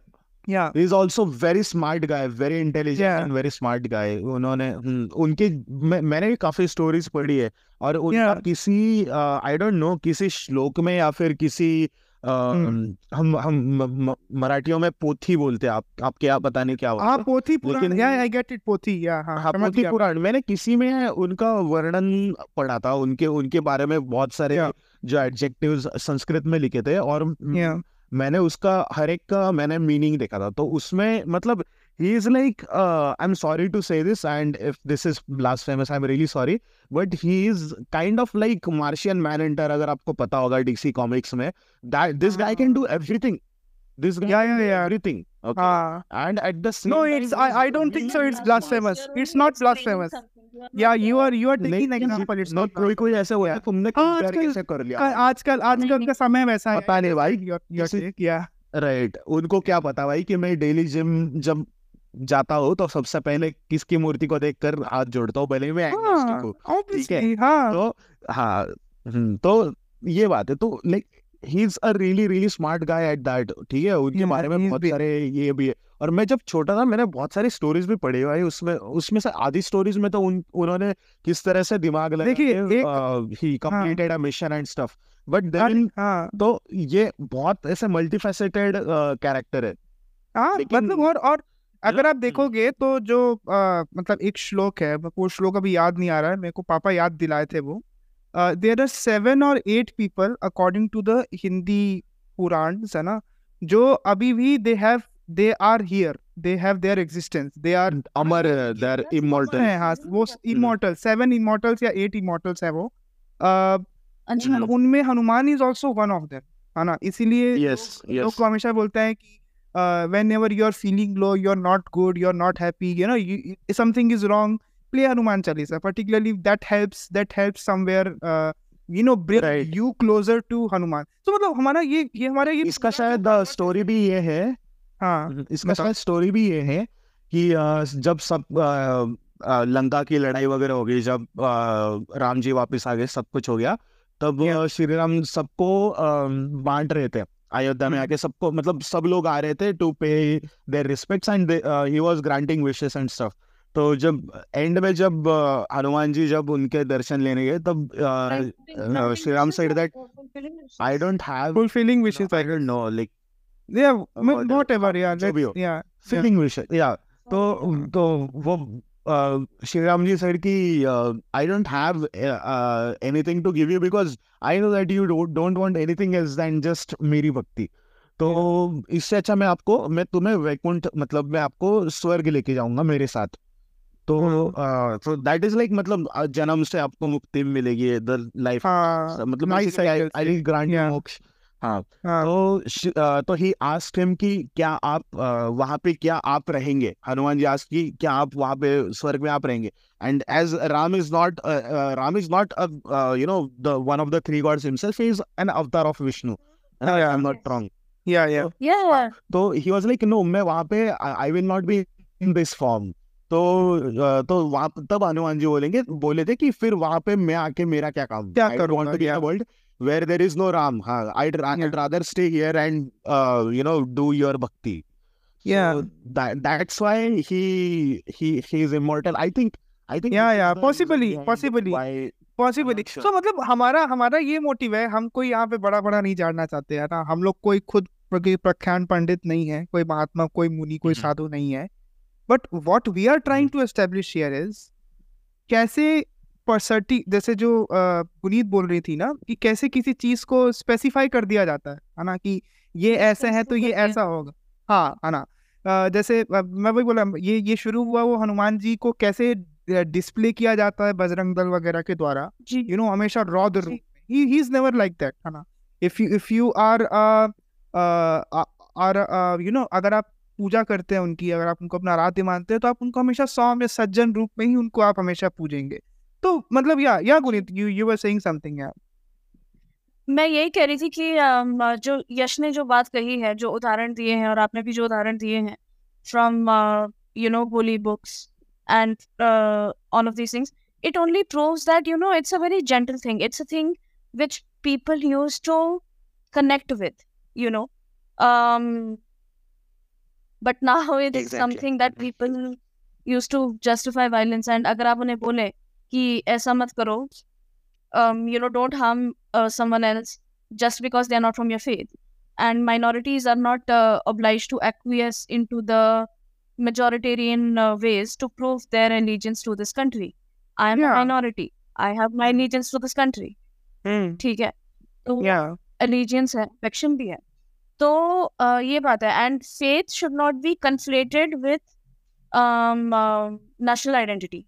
Yeah. He is also very smart guy very intelligent Yeah. And very smart guy उन्होंने हम्म, उनके मैं, मैंने भी काफ़ी स्टोरीज पढ़ी है और उनका Yeah. किसी आई डोंट नो किसी श्लोक में या फिर किसी हम्म। हम हम म- म- मराठियों में पोथी बोलते हैं। आप आप क्या पता नहीं क्या हाँ पोथी पुराण। लेकिन- या आई गेट इट पोथी। या हाँ हाँ पोथी पुराण। मैंने किसी में उनका वर्णन पढ़ा था। उनके उनके बारे में बहुत सारे जो एडजेक्टिव्स संस्कृत में लिखे थे। और मैंने उसका हर एक का मैंने मीनिंग देखा था। तो उसमें मतलब He is like I am sorry to say this and if this is blasphemous I am really sorry but he is kind of like Martian man अगर आपको पता होगा डीसी कॉमिक्स में that this guy can do everything this Yeah, yeah, yeah. Everything okay हाँ and at the No, it's I, I don't think so. It's blasphemous. It's not blasphemous. Yeah, you are you are taking example. It's not कोई कोई ऐसे हुआ है तुमने हाँ, compare आजकल- कैसे कर लिया का- आजकल आजकल का समय वैसा है पता नहीं भाई Your- your किसी- take, yeah. राइट उनको क्या पता भाई कि मैं डेली जिम जब जाता हूँ तो सबसे पहले किसकी मूर्ति को देखकर हाथ जोड़ता हूँ? भले मैं हाँ हूँ obviously हाँ। तो हाँ हम्म, तो ये बात है तो like he is a really really smart guy at that ठीक है? उनके Yeah, बारे में बहुत सारे ये भी है। और मैं जब छोटा था मैंने बहुत सारी स्टोरीज भी पढ़ी भाई उसमें उसमें से आधी स्टोरीज में तो उन उन्होंने किस तरह से दिमाग लगा देखिए, ही। Completed a mission and stuff but then हाँ। तो ये बहुत ऐसे मल्टीफेसेटेड कैरेक्टर है। हाँ लेकिन- मतलब और और अगर आप हम्म। देखोगे तो जो अ, मतलब एक श्लोक है वो श्लोक अभी याद नहीं आ रहा है मेरे को पापा याद दिलाए थे वो। देर आर सेवन और eight people according to the Hindi Purana है ना जो अभी भी they have they are here they have their existence they are Amar there immortal है हाँ वो इमोर्टल सेवन इमोर्टल्स या एट इमोर्टल्स है वो। उनमें Hanuman is also one of them है ना इसीलिए लोग हमेशा बोलते हैं कि you are feeling low you are not good you are not happy you know something is wrong play Hanuman Chalisa particularly that helps that helps somewhere uh, you know bring Right. you closer to Hanuman तो मतलब हमारा ये ये हमारा ये इसका शायद story भी ये है। हाँ इसका शायद स्टोरी भी ये है कि जब सब लंका की लड़ाई वगैरह हो गई जब राम जी वापस आ गए सब कुछ हो गया तब. श्री राम सबको बांट रहे थे। अयोध्या में हम्म। आके सबको मतलब सब लोग आ रहे थे to pay their respects and he was granting wishes and stuff तो जब एंड में जब हनुमान जी जब उनके दर्शन लेने गए तब uh, Shri Ram said that I don't have fulfilling wishes I don't know like whatever yeah जो भी let's फीलिंग विश या तो तो वो श्री राम जी said कि I don't have anything to give you because I know that you don't want anything else than just मेरी भक्ति तो इससे अच्छा मैं आपको मैं तुम्हें वैकुंठ मतलब मैं आपको स्वर्ग लेके जाऊँगा मेरे साथ। तो तो दैट इज़ लाइक मतलब जन्म से आपको मुक्ति मिलेगी द लाइफ हाँ मतलब आई ग्रांट मोक्ष। हाँ हाँ। तो तो ही आस्क्ड हिम कि क्या आप वहाँ पे क्या आप रहेंगे? हनुमान जी आस्क कि क्या आप वहाँ पे स्वर्ग में आप रहेंगे? And as Ram is not Ram is not you know the one of the three gods himself is an avatar of Vishnu I am not wrong yeah yeah. yeah तो ही वाज लाइक नो मैं वहाँ पे I will not be in this form तो तो वहाँ तब हनुमान जी बोलेंगे बोले थे कि फिर वहाँ पे मैं आके मेरा क्या काम? क्या करूँगा, want where there is no Ram. हाँ, I'd, ra- Yeah. I'd rather stay here and uh, you know do your bhakti. Yeah. So that that's why he he he is immortal. I think I think Yeah, yeah, possibly, possibly. Why possibly not sure. तो मतलब हमारा हमारा ये motive है हम कोई यहाँ पे बड़ा बड़ा नहीं जानना चाहते है ना हम लोग कोई खुद प्रख्यान पंडित नहीं है कोई महात्मा कोई मुनि कोई हम्म। साधु नहीं है but what we are trying to establish here is कैसे परसर्टी जैसे जो पुनीत बोल रही थी ना कि कैसे किसी चीज़ को स्पेसिफाई कर दिया जाता है है ना कि ये ऐसा है तो ये ऐसा होगा। हाँ है ना। जैसे मैं वही बोला ये ये शुरू हुआ वो हनुमान जी को कैसे डिस्प्ले किया जाता है बजरंग दल वगैरह के द्वारा। यू नो हमेशा रौद्र जी। रूप में he he's never like that है ना। You are uh, uh, are uh, you know अगर आप पूजा करते हैं उनकी अगर आप उनको अपना आराध्य मानते हैं तो आप उनको हमेशा सौम्य सज्जन रूप में ही उनको आप हमेशा पूजेंगे। तो मतलब या या Guneet you you were saying something या मैं यही कह रही थी कि जो यश ने जो बात कही है जो उदाहरण दिए हैं और आपने भी जो उदाहरण दिए हैं from you know holy books and all of these things it only proves that you know it's a very gentle thing it's a thing which people use to connect with you know but ना हो it something that people use to justify violence and अगर आप उन्हें बोले कि ऐसा मत करो you know don't harm someone else just because they are not from your faith and minorities are not obliged to acquiesce in to the majoritarian ways to prove their allegiance to this country I am minority I have my allegiance to this country ठीक है? तो allegiance है vaccine भी है. तो ये बात है. And faith should not be conflated with national identity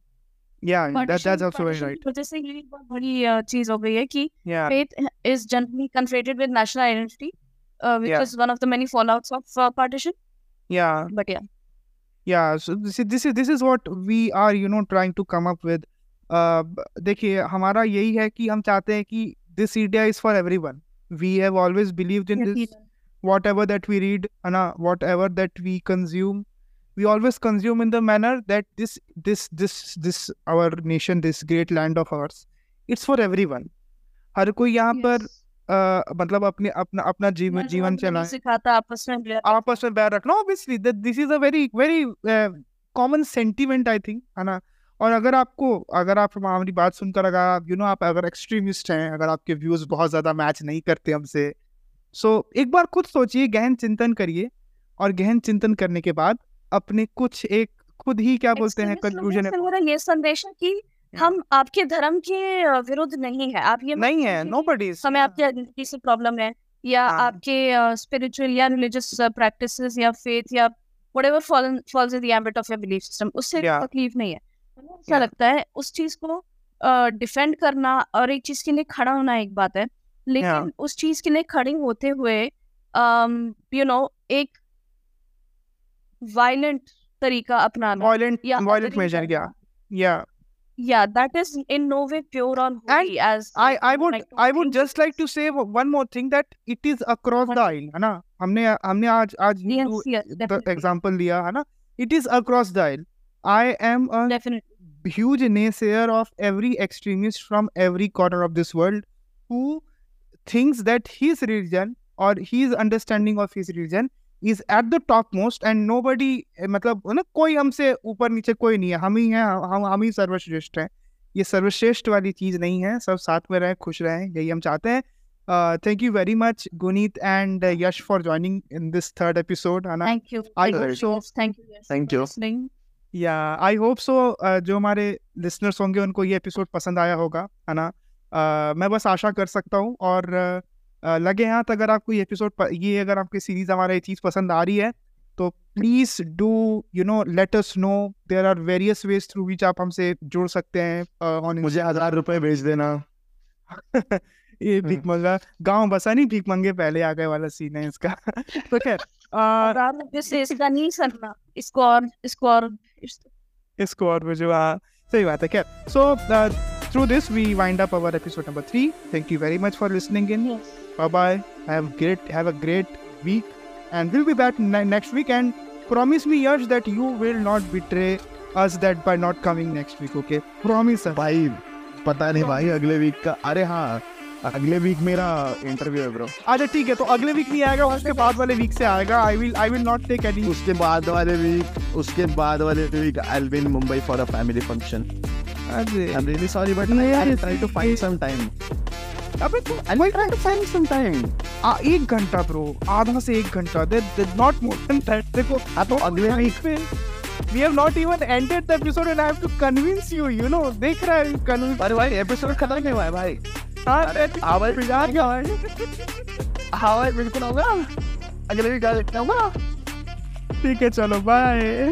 national identity. या that Partition- that's also very partition right की वजह से ये एक बहुत बड़ी uh, चीज हो गई है कि या faith is generally conflated with national identity, uh, which Yeah. is one of the many fallouts of uh, partition. या But yeah, yeah so this is this is this is what we are you know trying to come up with uh, ब- देखिए हमारा यही है कि हम चाहते हैं कि this idea is for everyone we have always believed in this whatever that we read and uh, whatever that we consume we always consume in the manner that this this this this our nation this great land of ours it's for everyone. हर कोई यहाँ पर Yes. uh, मतलब अपने अपना अपना जीवन जीवन चलाए। सिखाता आपस में आपस में बैर रखना obviously this is a very very common sentiment I think है ना? और अगर आपको अगर आप हमारी बात सुनकर अगर आप यू नो आप अगर एक्सट्रीमिस्ट हैं अगर आपके व्यूज़ बहुत ज़्यादा मैच नहीं करते हमसे सो so, एक बार खुद सोचिए गहन चिंतन करिए और गहन चिंतन करने के बाद अपने कुछ एक खुद ही क्या बोलते हैं कंक्लूजन मेरा ये संदेश है कि हम आपके धर्म के विरुद्ध नहीं है आप ये नहीं है नो बडी हमें आपके आइडेंटिटी से प्रॉब्लम है या हाँ। आपके स्पिरिचुअल या रिलीजियस प्रैक्टिसेस या फेथ या whatever fallen falls in the ambit of your belief system उससे. तकलीफ़ नहीं है ऐसा Yeah. लगता है उस चीज़ को डिफेंड करना और एक चीज़ के लिए खड़ा होना एक बात है लेकिन उस चीज़ के लिए खड़े होते हुए यू नो एक वायलेंट तरीका अपनाना वायलेंट या वायलेंट मेजर या या या that is in no way pure on holy as I I would I would just like to say one more thing that it is across the aisle है ना? हमने हमने आज आज एग्जांपल लिया है ना? It is across the aisle I am a definitely huge naysayer of every extremist from every corner of this world who thinks that his religion और he understanding of his religion is at the topmost and nobody eh, मतलब ना कोई हमसे ऊपर नीचे कोई नहीं है। हम ही हैं हम हम ही सर्वश्रेष्ठ हैं। ये सर्वश्रेष्ठ वाली चीज़ नहीं है। सब साथ में रहें खुश रहें यही हम चाहते हैं। Thank you very much Guneet and Yash for joining in this third episode है ना? Thank you. I thank you, hope so. yes, thank you yes, Thank for you. listening. या आई होप सो जो हमारे लिसनर्स होंगे उनको ये episode पसंद आया होगा है ना? अ, मैं बस आशा कर सकता हूँ और अ, लगे हाथ अगर आपको ये एपिसोड ये अगर आपकी सीरीज़ हमारा ये चीज़ पसंद आ रही है तो please do you know let us know there are various ways through which आप हमसे जुड़ सकते हैं ऑन मुझे हज़ार रुपए भेज देना। ये भीख मंगा। गाँव बसा नहीं भीख मंगे पहले आ गए वाला सीन है इसका। तो खैर इसका नहीं सरना इसको और इसको और इसको और हाँ। सही बात है खैर। So through this we wind up our episode number three thank you very much for listening in yes. Bye bye have great have a great week. And we'll be back ne- next week. And promise me Yash that you will not betray us that by not coming next week okay? Promise us. भाई पता नहीं भाई अगले week का अरे हाँ अगले week मेरा इंटरव्यू है ब्रो अच्छा ठीक है तो अगले वीक नहीं आएगा उसके बाद वाले वीक से आएगा। I will I will not take any उसके बाद वाले वीक उसके बाद वाले week I will be in Mumbai for a family function अरे I am really sorry but I try to find some time अबे तो try to find some time आ, एक घंटा ब्रो आधा से एक घंटा दे नॉट मोर देन दैट देखो हाँ तो अगले week we have not even ended the episode and I have to convince you you know देख रहा है convince अरे भाई एपिसोड खत्म नहीं हुआ है भाई। हाँ आवाज़ है। आवाज़ बिल्कुल होगा। अगले वीक आ ठीक है चलो बाय